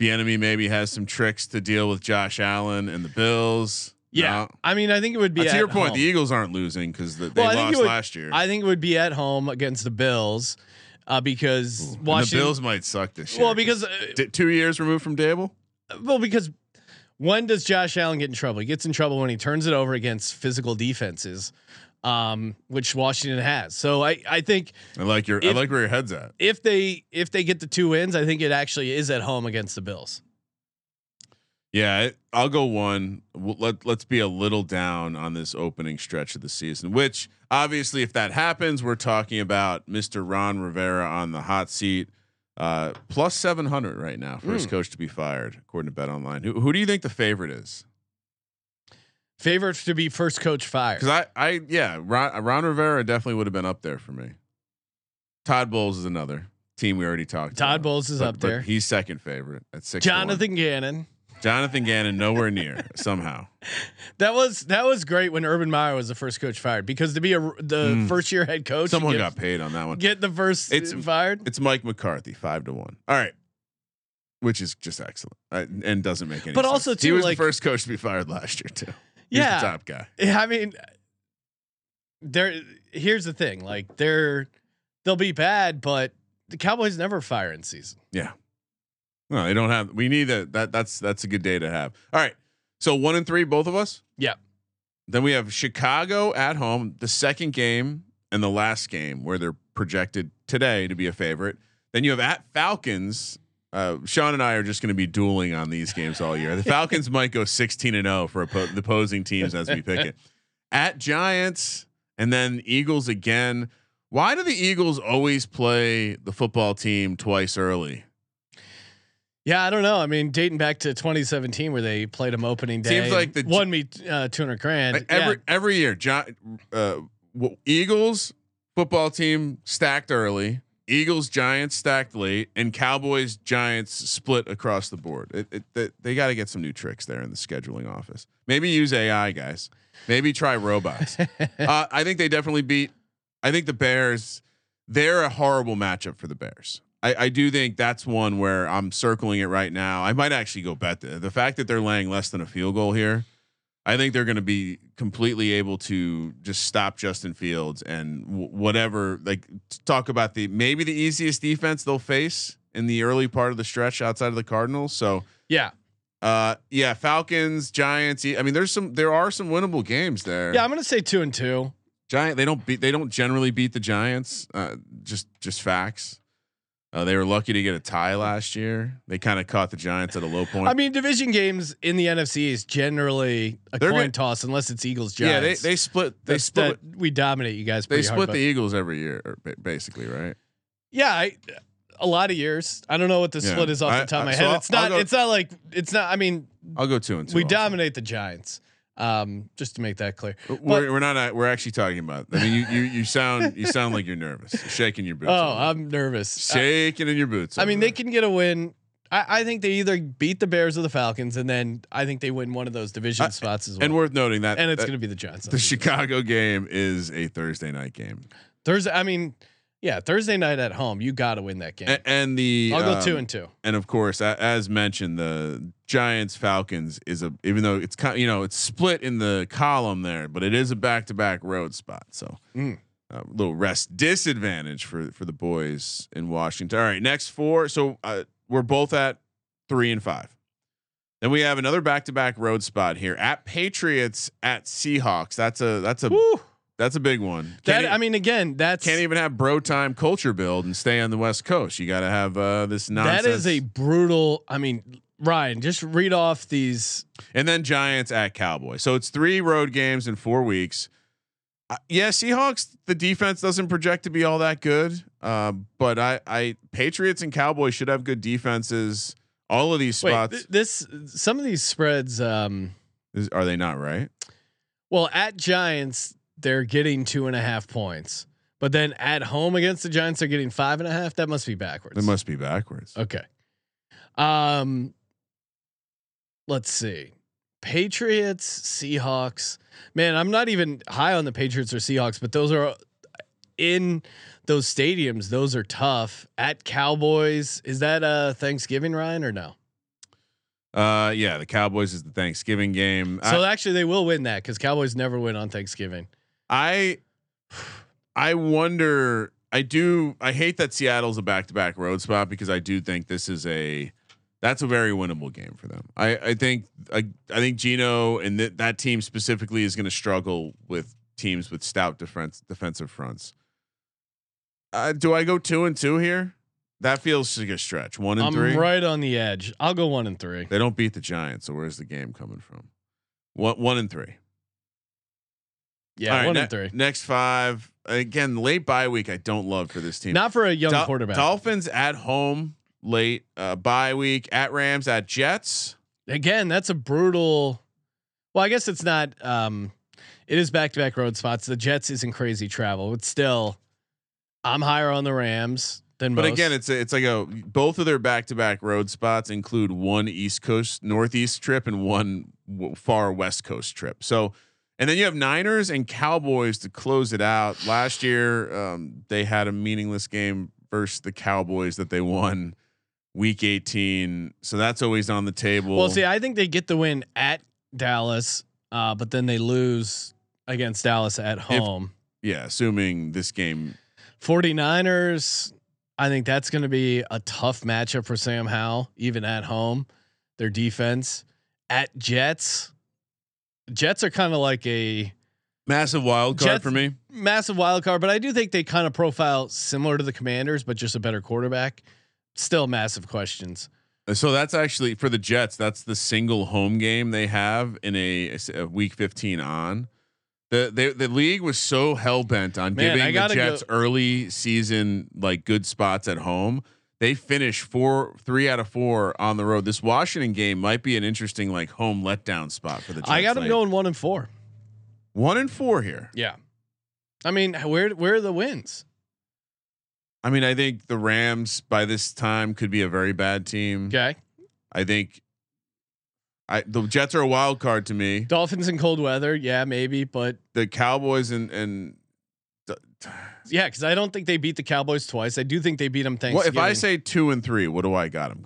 the enemy maybe has some tricks to deal with josh allen and the bills No. I mean, I think it would be Uh, to your point home. the eagles aren't losing because the, they Well, lost would- last year I think it would be at home against the Bills, uh, because And the bills might suck this year well, because uh, D- two years removed from Daboll. well, because when does Josh Allen get in trouble? He gets in trouble when he turns it over against physical defenses, um, which Washington has. So I, I think I like your I like where your head's at. if they if they get the two wins, I think it actually is at home against the Bills. Yeah, I'll go one. Let Let's be a little down on this opening stretch of the season. Which obviously, if that happens, we're talking about Mr. Ron Rivera on the hot seat, uh, plus seven hundred right now, first Mm. coach to be fired, according to Bet Online. Who Who do you think the favorite is? Favorite to be first coach fired. Because I, I, yeah, Ron, Ron Rivera definitely would have been up there for me. Todd Bowles is another team we already talked. About. Todd about, Bowles is but- up but there. He's second favorite at six. one. Jonathan Gannon. Jonathan Gannon nowhere near somehow. That was that was great when Urban Meyer was the first coach fired because to be a the Mm. first year head coach, Someone get, got paid on that one. get the first It's- fired. It's Mike McCarthy, five to one. All right, which is just excellent uh, and doesn't make any. But sense. also, he was like- the first coach to be fired last year too. Yeah, the top guy. I mean, there. Here's the thing: like they're they'll be bad, but the Cowboys never fire in season. Yeah. No, they don't have. We need that. That that's that's a good day to have. All right. So one and three, both of us. Yeah. Then we have Chicago at home, the second game and the last game where they're projected today to be a favorite. Then you have at Falcons. Uh, Sean and I are just going to be dueling on these games all year. The Falcons might go 16 and 0 for oppo- the opposing teams as we pick it. At Giants and then Eagles again. Why do the Eagles always play the football team twice early? Yeah, I don't know. I mean, dating back to 2017 where they played them opening day, Seems like the- won me uh, 200 grand. Like every yeah. every year, Gi- uh, w- Eagles, football team stacked early. Eagles Giants stacked late, and Cowboys Giants split across the board. It, it, they, they got to get some new tricks there in the scheduling office. Maybe use AI, guys. Maybe try robots. uh, I think they definitely beat. I think the Bears. They're a horrible matchup for the Bears. I, I do think that's one where I'm circling it right now. I might actually go bet the, the fact that they're laying less than a field goal here. I think they're going to be completely able to just stop Justin Fields and w- whatever. Like talk about the maybe the easiest defense they'll face in the early part of the stretch outside of the Cardinals. So Yeah. uh, yeah, Falcons, Giants. I mean, there's some there are some winnable games there. Yeah, I'm gonna say two and two. Giant. They don't beat. They don't generally beat the Giants. Uh, just just facts. Uh, they were lucky to get a tie last year. They kind of caught the Giants at a low point. I mean, division games in the NFC is generally a They're coin gonna- toss unless it's Eagles yeah, Giants. they they split. They That's- split. that we dominate you guys. They pretty hard, split the Eagles every year, or basically, right? Yeah, I, a lot of years. I don't know what the Yeah. split is off I- the top of my so head. I'll- it's not. Go- it's not like. It's not. I mean, I'll go two and two. we also. dominate the Giants. Um, just to make that clear. We're, we're not. uh, We're actually talking about. I mean, you you you sound you sound like you're nervous, shaking your boots. Oh, little. I'm nervous. I, shaking in your boots. I over mean, they can get a win. I, I think they either beat the Bears or the Falcons, and then I think they win one of those division Uh, spots as well. And worth noting that, and it's going to be the Giants. the Chicago game is a Thursday night game, Thursday. I mean, yeah, Thursday night at home. You got to win that game. and, and the I'll go um, two and two. and of course, a, as mentioned, the Giants Falcons is a even though it's kind you know it's split in the column there, but it is a back to back road spot. So Mm. a little rest disadvantage for for the boys in Washington. All right, next four. So uh, we're both at three and five. Then we have another back to back road spot here at Patriots at Seahawks. That's a that's a Woo. That's a big one. That Can't I mean, again, that's can't even have bro time culture build and stay on the West Coast. You got to have uh, this nonsense. that is a brutal. I mean, Ryan, just read off these. and then Giants at Cowboys. So it's three road games in four weeks. Uh, yeah, Seahawks. The defense doesn't project to be all that good, uh, but I, I Patriots and Cowboys should have good defenses. All of these Wait, spots th- this some of these spreads. Um, is, are they not right? well, at Giants, they're getting two and a half points, but then at home against the Giants, they're getting five and a half. That must be backwards. They must be backwards. Okay. Um let's see. Patriots, Seahawks. Man, I'm not even high on the Patriots or Seahawks, but those are in those stadiums, those are tough. At Cowboys, is that a Thanksgiving Ryan or no? Uh, yeah, the Cowboys is the Thanksgiving game. So I, actually they will win that cuz Cowboys never win on Thanksgiving. I, I wonder. I do. I hate that Seattle's a back-to-back road spot because I do think this is a that's a very winnable game for them. I I think I I think Gino and th- that team specifically is going to struggle with teams with stout defense defensive fronts. Uh, do I go two and two here? That feels like a stretch. One and I'm three. right on the edge. I'll go 1 and 3. They don't beat the Giants, so where's the game coming from? One one and three. Yeah, right, 1 ne- and 3. Next five. Again, late bye week. I don't love for this team. Not for a young Dol- quarterback. Dolphins at home late uh, bye week at Rams at Jets. again, that's a brutal. Well, I guess it's not. Um, it is back to back road spots. The Jets isn't crazy travel, but still, I'm higher on the Rams than most. But most. again, it's a, it's like a both of their back to back road spots include one East Coast Northeast trip and one w- far West Coast trip. So, and then you have Niners and Cowboys to close it out. Last year, um, they had a meaningless game versus the Cowboys that they won week 18. So that's always on the table. well, see, I think they get the win at Dallas, uh, but then they lose against Dallas at home. yeah, assuming this game 49ers, I think that's going to be a tough matchup for Sam Howell, even at home. Their defense at Jets. Jets are kind of like a massive wild card Jets- for me. massive wild card, but I do think they kind of profile similar to the Commanders, but just a better quarterback. Still massive questions. So that's actually for the Jets. That's the single home game they have in a, a week 15 on. The, the the league was so hell bent on Man, giving the Jets go- early season like good spots at home. They finished four, three out of four on the road. This Washington game might be an interesting like home letdown spot for the Jets. I got them going one and four. one and four here. Yeah. I mean, where where are the wins? I mean, I think the Rams by this time could be a very bad team. Okay, I think I the Jets are a wild card to me. Dolphins in cold weather, yeah, maybe, but The Cowboys and and yeah, because I don't think they beat the Cowboys twice. I do think they beat them. Thanksgiving. if I say two and three? What do I got them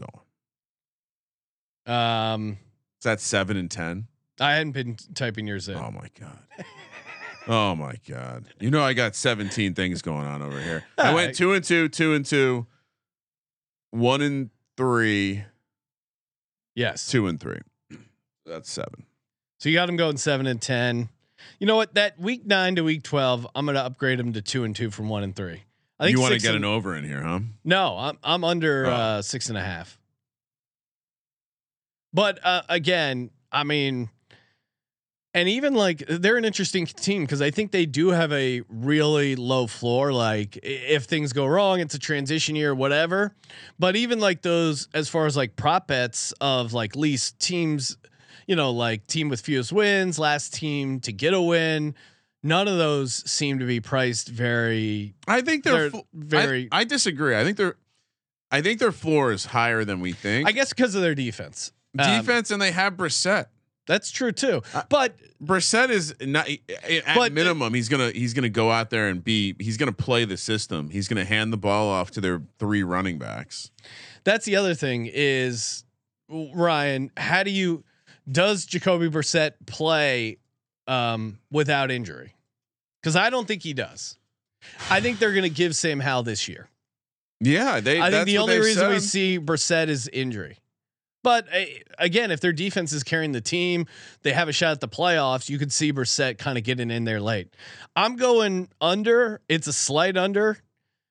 going? um, Is that seven and ten? I hadn't been typing yours in. Oh my god. Oh my god. You know I got 17 things going on over here. I went 2 and 2, 2 and 2, 1 and 3, yes, 2 and 3. That's 7. So you got them going seven and ten. You know what? That week nine to week twelve, I'm gonna upgrade them to two and two from one and three. I think You want to get and- an over in here, huh? No, I'm I'm under Oh. uh, six and a half. But uh, again, I mean, and even like they're an interesting team because I think they do have a really low floor. Like if things go wrong, it's a transition year, whatever. But even like those, as far as like prop bets of like least teams, you know, like team with fewest wins, last team to get a win. None of those seem to be priced very, I think they're they're, very. I, I disagree. I think they're I think their floor is higher than we think. I guess because of their defense. Um, Defense and they have Brissett. That's true too. Uh, but Brissett is not eh, eh, at But- minimum. He's gonna he's gonna go out there and be. He's gonna play the system. He's gonna hand the ball off to their three running backs. that's the other thing is Ryan, how do you does Jacoby Brissett play um, without injury? Because I don't think he does. I think they're going to give Sam Howell this year. Yeah, they. I think the only reason we see Brissett is injury. But uh, again, if their defense is carrying the team, they have a shot at the playoffs. You could see Brissett kind of getting in there late. I'm going under. It's a slight under.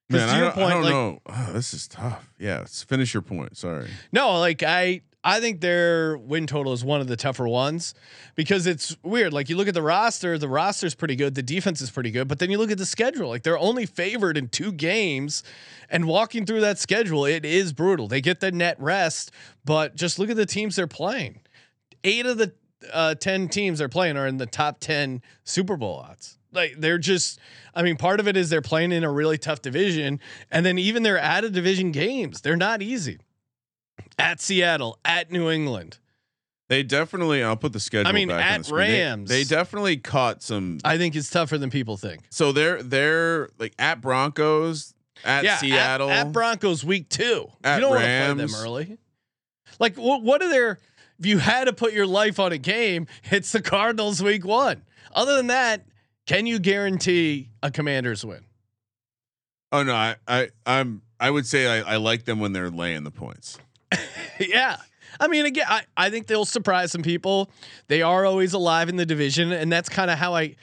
Man, to I your don't, I point, don't like know. Oh, this is tough. Yeah, finish your point. Sorry. No, like I I think their win total is one of the tougher ones because it's weird. Like you look at the roster, the roster's pretty good, the defense is pretty good, but then you look at the schedule. Like they're only favored in two games and walking through that schedule, it is brutal. They get the net rest, but just look at the teams they're playing. 8 of the uh, 10 teams they're playing are in the top 10 Super Bowl odds. Like they're just I mean, part of it is they're playing in a really tough division, and then even their added division games, they're not easy at Seattle, at New England. They definitely. I'll put the schedule. I mean, at the screen. They- Rams. They, definitely caught some. I think it's tougher than people think. so they're they're like at Broncos, at yeah, Seattle, at, at Broncos week two. At you don't want to play them early. Like, what? What are their? If you had to put your life on a game, it's the Cardinals week one. Other than that, can you guarantee a Commanders win? Oh no, I, I I'm I would say I, I like them when they're laying the points. yeah. I mean, again, I, I think they'll surprise some people. They are always alive in the division, and that's kind of how I.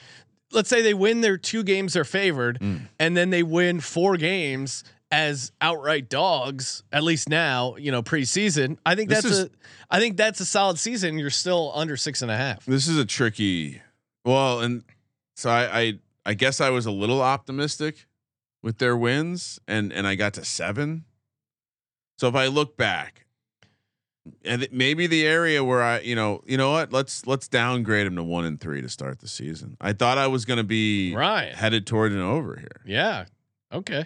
Let's say they win their two games they're favored, Mm. and then they win four games as outright dogs. At least now, you know, preseason. I think This that's is- a. I think that's a solid season. You're still under six and a half. This is a tricky. Well, and so I I, I guess I was a little optimistic with their wins, and and I got to seven. So if I look back, and maybe the area where I, you know, you know what, let's let's downgrade him to one and three to start the season. I thought I was going to be Right. headed toward an over here, Yeah. Okay.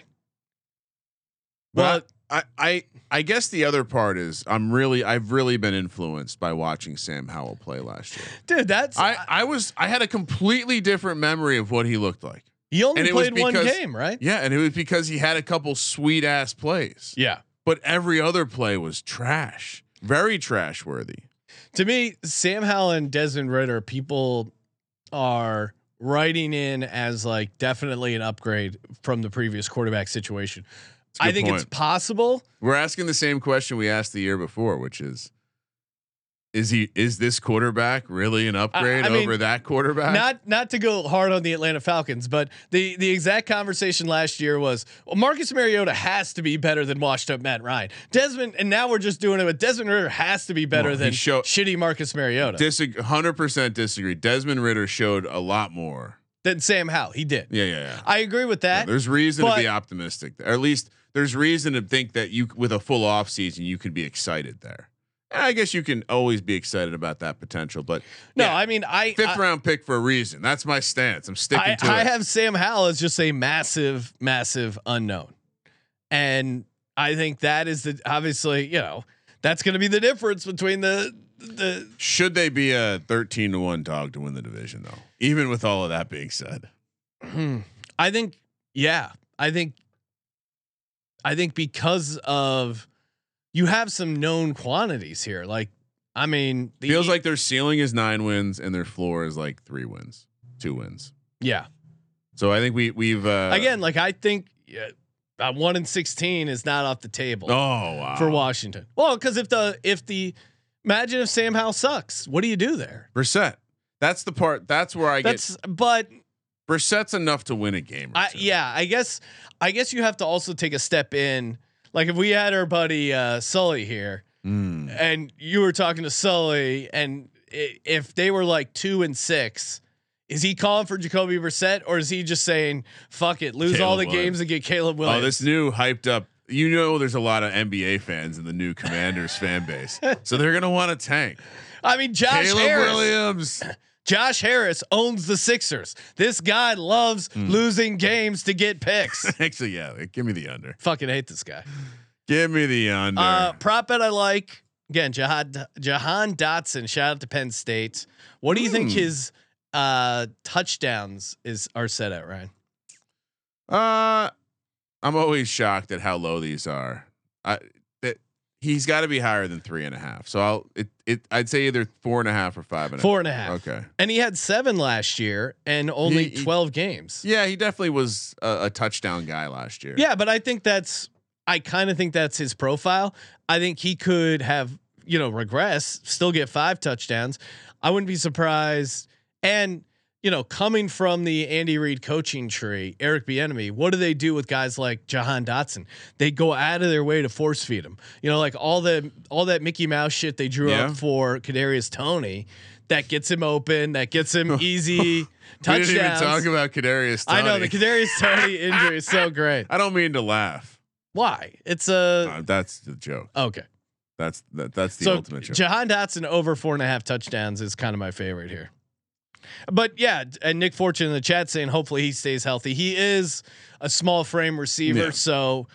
but I, I I guess the other part is I'm really I've really been influenced by watching Sam Howell play last year. Dude, that's I I was I had a completely different memory of what he looked like. he only and played one game, right? Yeah, and it was because he had a couple sweet ass plays. Yeah. But every other play was trash. Very trash worthy. to me, Sam Howell and Desmond Ridder, people are writing in as like definitely an upgrade from the previous quarterback situation. I think it's possible. We're asking the same question we asked the year before, which is is he is this quarterback really an upgrade I mean, over that quarterback? Not not to go hard on the Atlanta Falcons, but the the exact conversation last year was well, Marcus Mariota has to be better than washed up Matt Ryan. Desmond, and now we're just doing it, but Desmond Ridder has to be better Well, than show- shitty Marcus Mariota Disag- 100% disagree. Desmond Ridder showed a lot more. than Sam Howell. He did. Yeah, yeah, yeah. I agree with Yeah, that. there's reason to be optimistic. Or at least there's reason to think that you with a full off season you could be excited there. I guess you can always be excited about that potential, but No, yeah, I mean I fifth I, round pick for a reason. That's my stance. I'm sticking I, to I it. I have Sam Howell as just a massive, massive unknown, and I think that is the obviously you know that's going to be the difference between the the Should they be a 13 to 1 dog to win the division though? Even with all of that being said. Hmm. I think yeah, I think I think because of you have some known quantities here. Like I mean, the, Feels like their ceiling is 9 wins and their floor is like 3 wins, 2 wins. yeah. So I think we we've uh Again, like I think uh, one in sixteen is not off the table. Oh, wow. for Washington. Well, because if the if the imagine if Sam Howell sucks, what do you do there? Brissett. That's the part that's where I That's get but Brissett's enough to win a game. I two. yeah, I guess I guess you have to also take a step in. Like if we had our buddy uh, Sully here, Mm. and you were talking to Sully, and if they were like two and six. Is he calling for Jacoby Brissett, or is he just saying "fuck it, lose all the Williams. games and get Caleb Williams"? Oh, this new hyped up. You know, there's a lot of NBA fans in the new Commanders fan base, so they're gonna want to tank. I mean, Josh Caleb Harris. Williams. Josh Harris owns the Sixers. This guy loves Hmm. losing games to get picks. Actually, yeah. Give me the under. Fucking hate this guy. Give me the under. Uh, prop bet I like again. Jahan Jahan Dotson. Shout out to Penn State. What do you think Hmm. his uh, touchdowns is are set at, Ryan? Uh, I'm always shocked at how low these are. I he's got to be higher than three and a half. So I'll it it I'd say either four and a half or five and a Four and a half. Okay. And he had seven last year and only He- he- twelve games. Yeah, he definitely was a, a touchdown guy last year. Yeah, but I think that's I kind of think that's his profile. I think he could have, you know, regress, still get five touchdowns. I wouldn't be surprised. And, you know, coming from the Andy Reid coaching tree, Eric Bieniemy, what do they do with guys like Jahan Dotson? They go out of their way to force feed him. You know, like all the all that Mickey Mouse shit they drew Yeah. up for Kadarius Toney, that gets him open, that gets him easy we touchdowns. didn't even talk about Kadarius. I know the. Kadarius Toney injury is so great. I don't mean to laugh. Why? It's a Uh, that's the joke. okay. That's that, that's the so ultimate joke. Jahan Dotson over four and a half touchdowns is kind of my favorite here. But yeah, and Nick Fortune in the chat saying hopefully he stays healthy. He is a small frame receiver, Yeah. so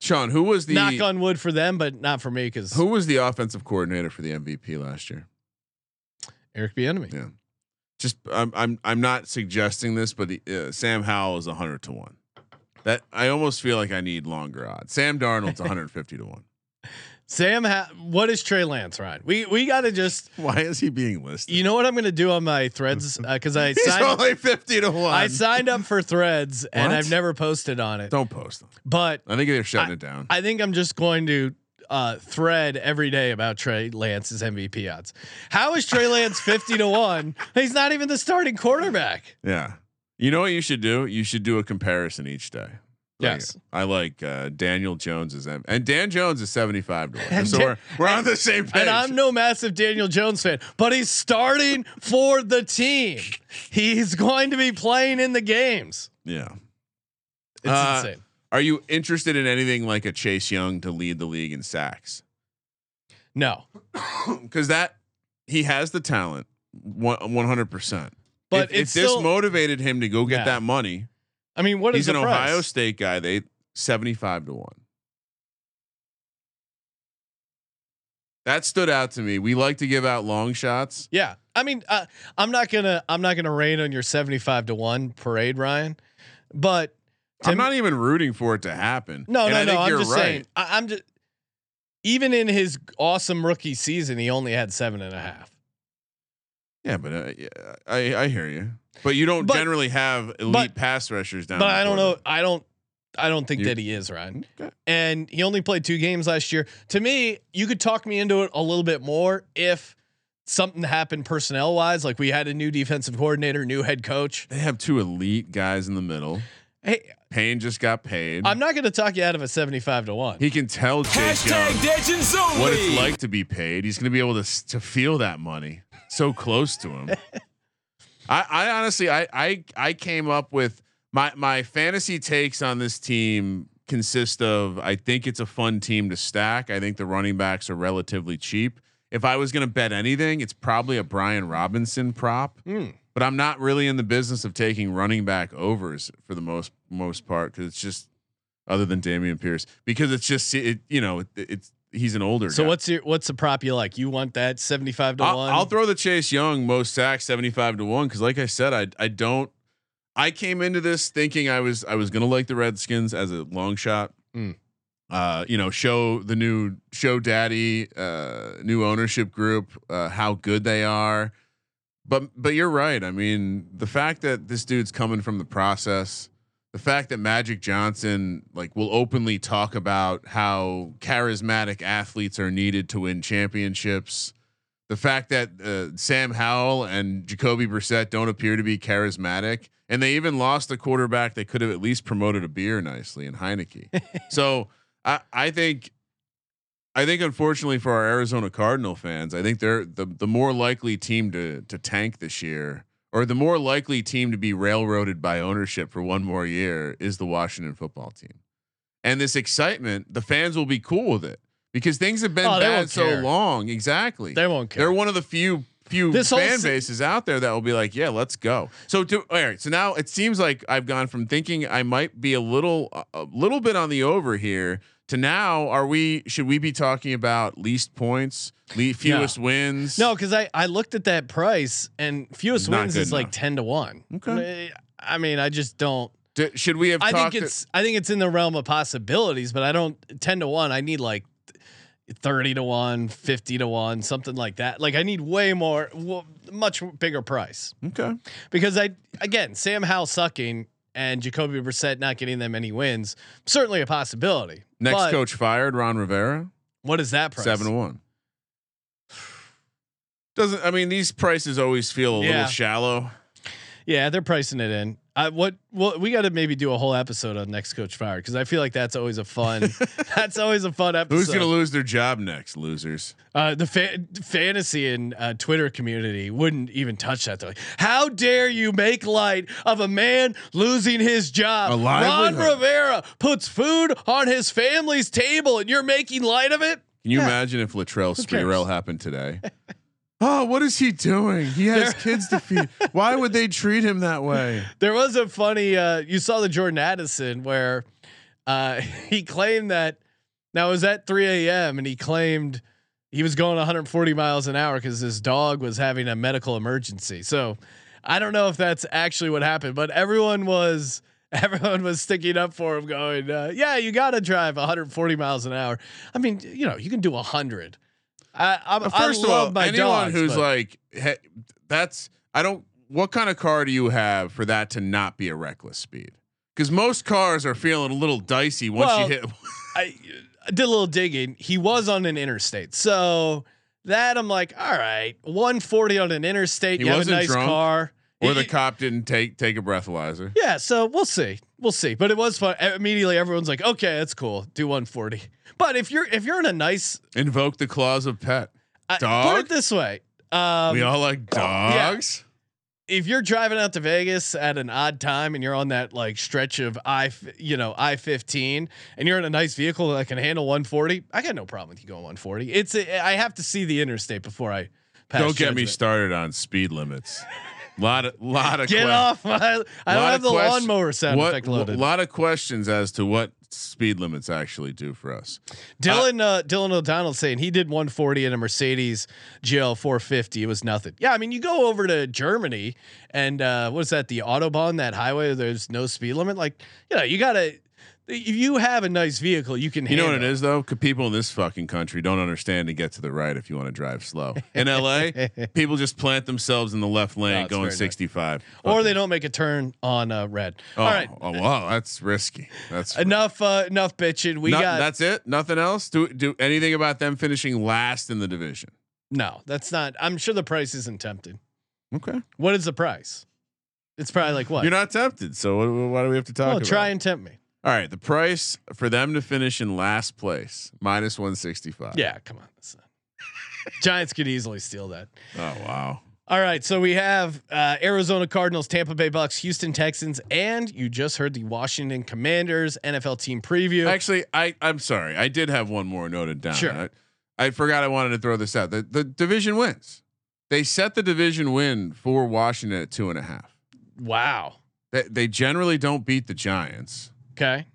Sean, who was the knock on wood for them, but not for me because who was the offensive coordinator for the MVP last year? Eric Bieniemy. Yeah. Just I'm I'm I'm not suggesting this, but the, uh, Sam Howell is 100 to 1. That I almost feel like I need longer odds. Sam Darnold's 150 to 1. Sam, ha- what is Trey Lance, Ryan? We we got to just Why is he being listed? you know what I'm going to do on my threads because I He's signed only 50 to 1. I signed up for threads and I've never posted on it, Don't post them. but I think they're shutting it down. I think I'm just going to uh, thread every day about Trey Lance's MVP odds. How is Trey Lance 50 to 1? He's not even the starting quarterback. yeah. You know what you should do? You should do a comparison each day. Like, Yes. I like uh, Daniel Jones is M- and Dan Jones is 75 to 1. So we're, we're on the same page. And I'm no massive Daniel Jones fan, but he's starting for the team. He's going to be playing in the games. yeah. It's Uh, insane. Are you interested in anything like a Chase Young to lead the league in sacks? No, Because that he has the talent, one hundred percent. But if, if this still- motivated him to go get Yeah. that money, I mean, what is he's an the Ohio price? State guy. They seventy five to one. That stood out to me. We like to give out long shots. Yeah, I mean, uh, I'm not gonna I'm not gonna rain on your 75 to one parade, Ryan. But I'm not even rooting for it to happen. No, And no, I no. I'm just right. saying. I, I'm just even in his awesome rookie season, he only had seven and a half. Yeah, but uh, yeah, I I hear you. But you don't But- generally have elite but- pass rushers down. But I don't know. I don't. I don't think You- that he is Ryan. Okay. And he only played two games last year. To me, you could talk me into it a little bit more if something happened personnel wise, like we had a new defensive coordinator, new head coach. They have two elite guys in the middle. Hey, Payne just got paid. I'm not going to talk you out of a 75 to one. he can tell Chase Young Hashtag Legends only. what it's like to be paid. He's going to be able to to feel that money so close to him. I, I honestly, I, I, I came up with my my fantasy takes on this team consist of I think it's a fun team to stack. I think the running backs are relatively cheap, if I was going to bet anything, it's probably a Brian Robinson prop. Hmm. But I'm not really in the business of taking running back overs for the most most part because it's just other than Dameon Pierce because it's just it you know it, it's he's an older. So guy. what's your what's the prop you like? You want that seventy five to I'll, one? I'll throw the Chase Young most sacks seventy five to one because like I said I I don't I came into this thinking I was I was gonna like the Redskins as a long shot. Mm. Uh, you know, show the new show daddy, uh, new ownership group, uh, how good they are. But but you're right. I mean, the fact that this dude's coming from the process, the fact that Magic Johnson like will openly talk about how charismatic athletes are needed to win championships, the fact that uh, Sam Howell and Jacoby Brissett don't appear to be charismatic, and they even lost a quarterback they could have at least promoted a beer nicely in Heinicke. so I I think I think unfortunately for our Arizona Cardinal fans, I think they're the the more likely team to to tank this year, or the more likely team to be railroaded by ownership for one more year is the Washington football team. And this excitement, the fans will be cool with it because things have been Oh, bad so care. long. Exactly. They won't care. They're one of the few few This fan se- bases out there that will be like, yeah, let's go. So to all right, so now it seems like I've gone from thinking I might be a little a little bit on the over here to now are we should we be talking about least points, le- fewest wins? No, because I I looked at that price and fewest Not wins is like ten to one. Okay. I mean, I just don't. D- should we have I think it's I think it's in the realm of possibilities, but I don't ten to one. I need like thirty to one, 50 to one, something like that. Like I need way more, well, much bigger price Okay. because I again Sam Howell sucking and Jacoby Brissett not getting them any wins certainly a possibility. Next But coach fired, Ron Rivera, what is that price? 7 to 1. Doesn't I mean these prices always feel a Yeah. little shallow. Yeah, they're pricing it in. I, what? Well, we got to maybe do a whole episode on next coach fire because I feel like that's always a fun. that's always a fun episode. Who's going to lose their job next, losers? Uh, the fa- fantasy and uh, Twitter community wouldn't even touch that. They're like, "How dare you make light of a man losing his job?" A Ron. Rivera puts food on his family's table, and you're making light of it. Can you Yeah. imagine if Latrell cares? Sprewell happened today? oh, what is he doing? He has There- kids to feed. Why would they treat him that way? There was a funny. Uh, you saw the Jordan Addison where uh, he claimed that. Now it was at 3 a.m. and he claimed he was going 140 miles an hour because his dog was having a medical emergency. So I don't know if that's actually what happened, but everyone was everyone was sticking up for him, going, uh, "Yeah, you got to drive 140 miles an hour." I mean, you know, you can do 100. I, I'm, First I of all, my anyone dogs, who's but- like, hey, that's I don't. What kind of car do you have for that to not be a reckless speed? Because most cars are feeling a little dicey once Well, you hit. I, I did a little digging. He was on an interstate, so that I'm like, all right, 140 on an interstate. He you have a nice car, or the cop didn't take take a breathalyzer. Yeah, so we'll see, we'll see. But it was fun. Immediately, everyone's like, okay, that's cool. Do 140. But if you're if you're in a nice, Invoke the clause of pet. I, put Dog? it this way. Um, we all like dogs. if you're driving out to Vegas at an odd time and you're on that like stretch of I, f- you know, I 15 and you're in a nice vehicle that can handle 140, I got no problem with you going 140. It's a, I have to see the interstate before I pass. Don't get me judgment. started on speed limits. lot of lot of Get que- off my! I don't have the question- lawnmower sound what, effect loaded. A lot of questions as to what speed limits actually do for us. Dylan uh, Dylan O'Donnell saying he did 140 in a Mercedes GL 450. It was nothing. Yeah, I mean you go over to Germany and uh, what's that? The autobahn, that highway. There's no speed limit. Like you know, you gotta. If you have a nice vehicle, you can. You know what it is though? people in this fucking country don't understand to get to the right if you want to drive slow. In LA, people just plant themselves in the left lane it's going very nice. 65. Or they don't make a turn on uh, red. Oh, All right, oh, wow, that's risky. That's enough. Uh, enough bitching. We No- got that's it. Nothing else. Do do anything about them finishing last in the division? no. That's not. I'm sure the price isn't tempting. Okay, What is the price? It's probably like what? you're not tempted. So what, why do we have to talk? Oh, about try and tempt me. All right, the price for them to finish in last place minus 165. Yeah, come on. Giants could easily steal that. Oh wow. All right, so we have uh, Arizona Cardinals, Tampa Bay Bucks, Houston Texans, and you just heard the Washington Commanders NFL team preview. Actually, I I'm sorry. I did have one more noted down. Sure. I, I forgot I wanted to throw this out. The the division wins. They set the division win for Washington at two and a half. Wow. They, they generally don't beat the Giants, Okay.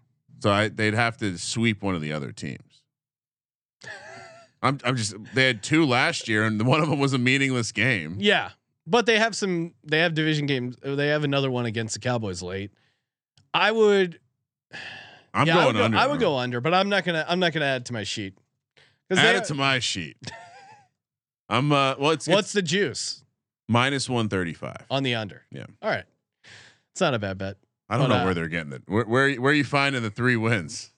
so I, they'd have to sweep one of the other teams. I'm I'm just they had two last year, and one of them was a meaningless game. Yeah, but they have some. They have division games. uh, They have another one against the Cowboys late. I would. I'm yeah, I going would go, under. I would go under, but I'm not gonna. I'm not gonna add to my sheet. Add it to my sheet. I'm uh well it's, what's it's the juice minus one thirty five. on the under? Yeah. All right. It's not a bad bet. I don't But, know uh, where they're getting it. Where where where are you finding the three wins?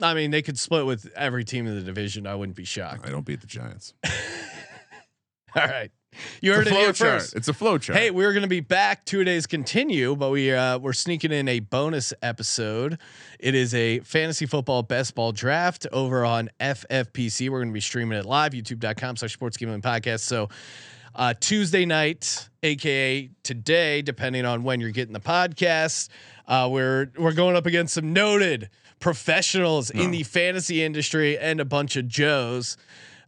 I mean, they could split with every team in the division. I wouldn't be shocked. I don't beat the Giants. All right. You It's heard a it flow here chart. first. It's a flow chart. Hey, we're gonna be back two days continue, but we uh, we're sneaking in a bonus episode. It is a fantasy football best ball draft over on FFPC. We're gonna be streaming it live, youtube.com slash sports gambling podcast. So uh, Tuesday night, aka today, depending on when you're getting the podcast, uh, we're we're going up against some noted professionals in the fantasy industry and a bunch of Joes.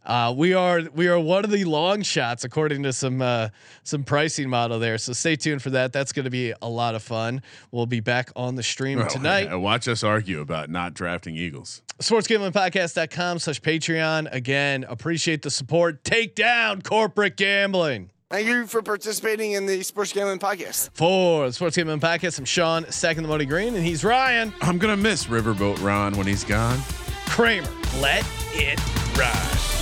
Uh, we are we are one of the long shots according to some uh, some pricing model there. So stay tuned for that. That's going to be a lot of fun. We'll be back on the stream Well, tonight. yeah, watch us argue about not drafting Eagles. Sportsgamblingpodcast.com slash Patreon. Again, appreciate the support. Take down corporate gambling. Thank you for participating in the Sports Gambling Podcast. For the Sports Gambling Podcast, I'm Sean, second the money green, and he's Ryan I'm gonna miss Riverboat Ron when he's gone. Kramer. Let it ride.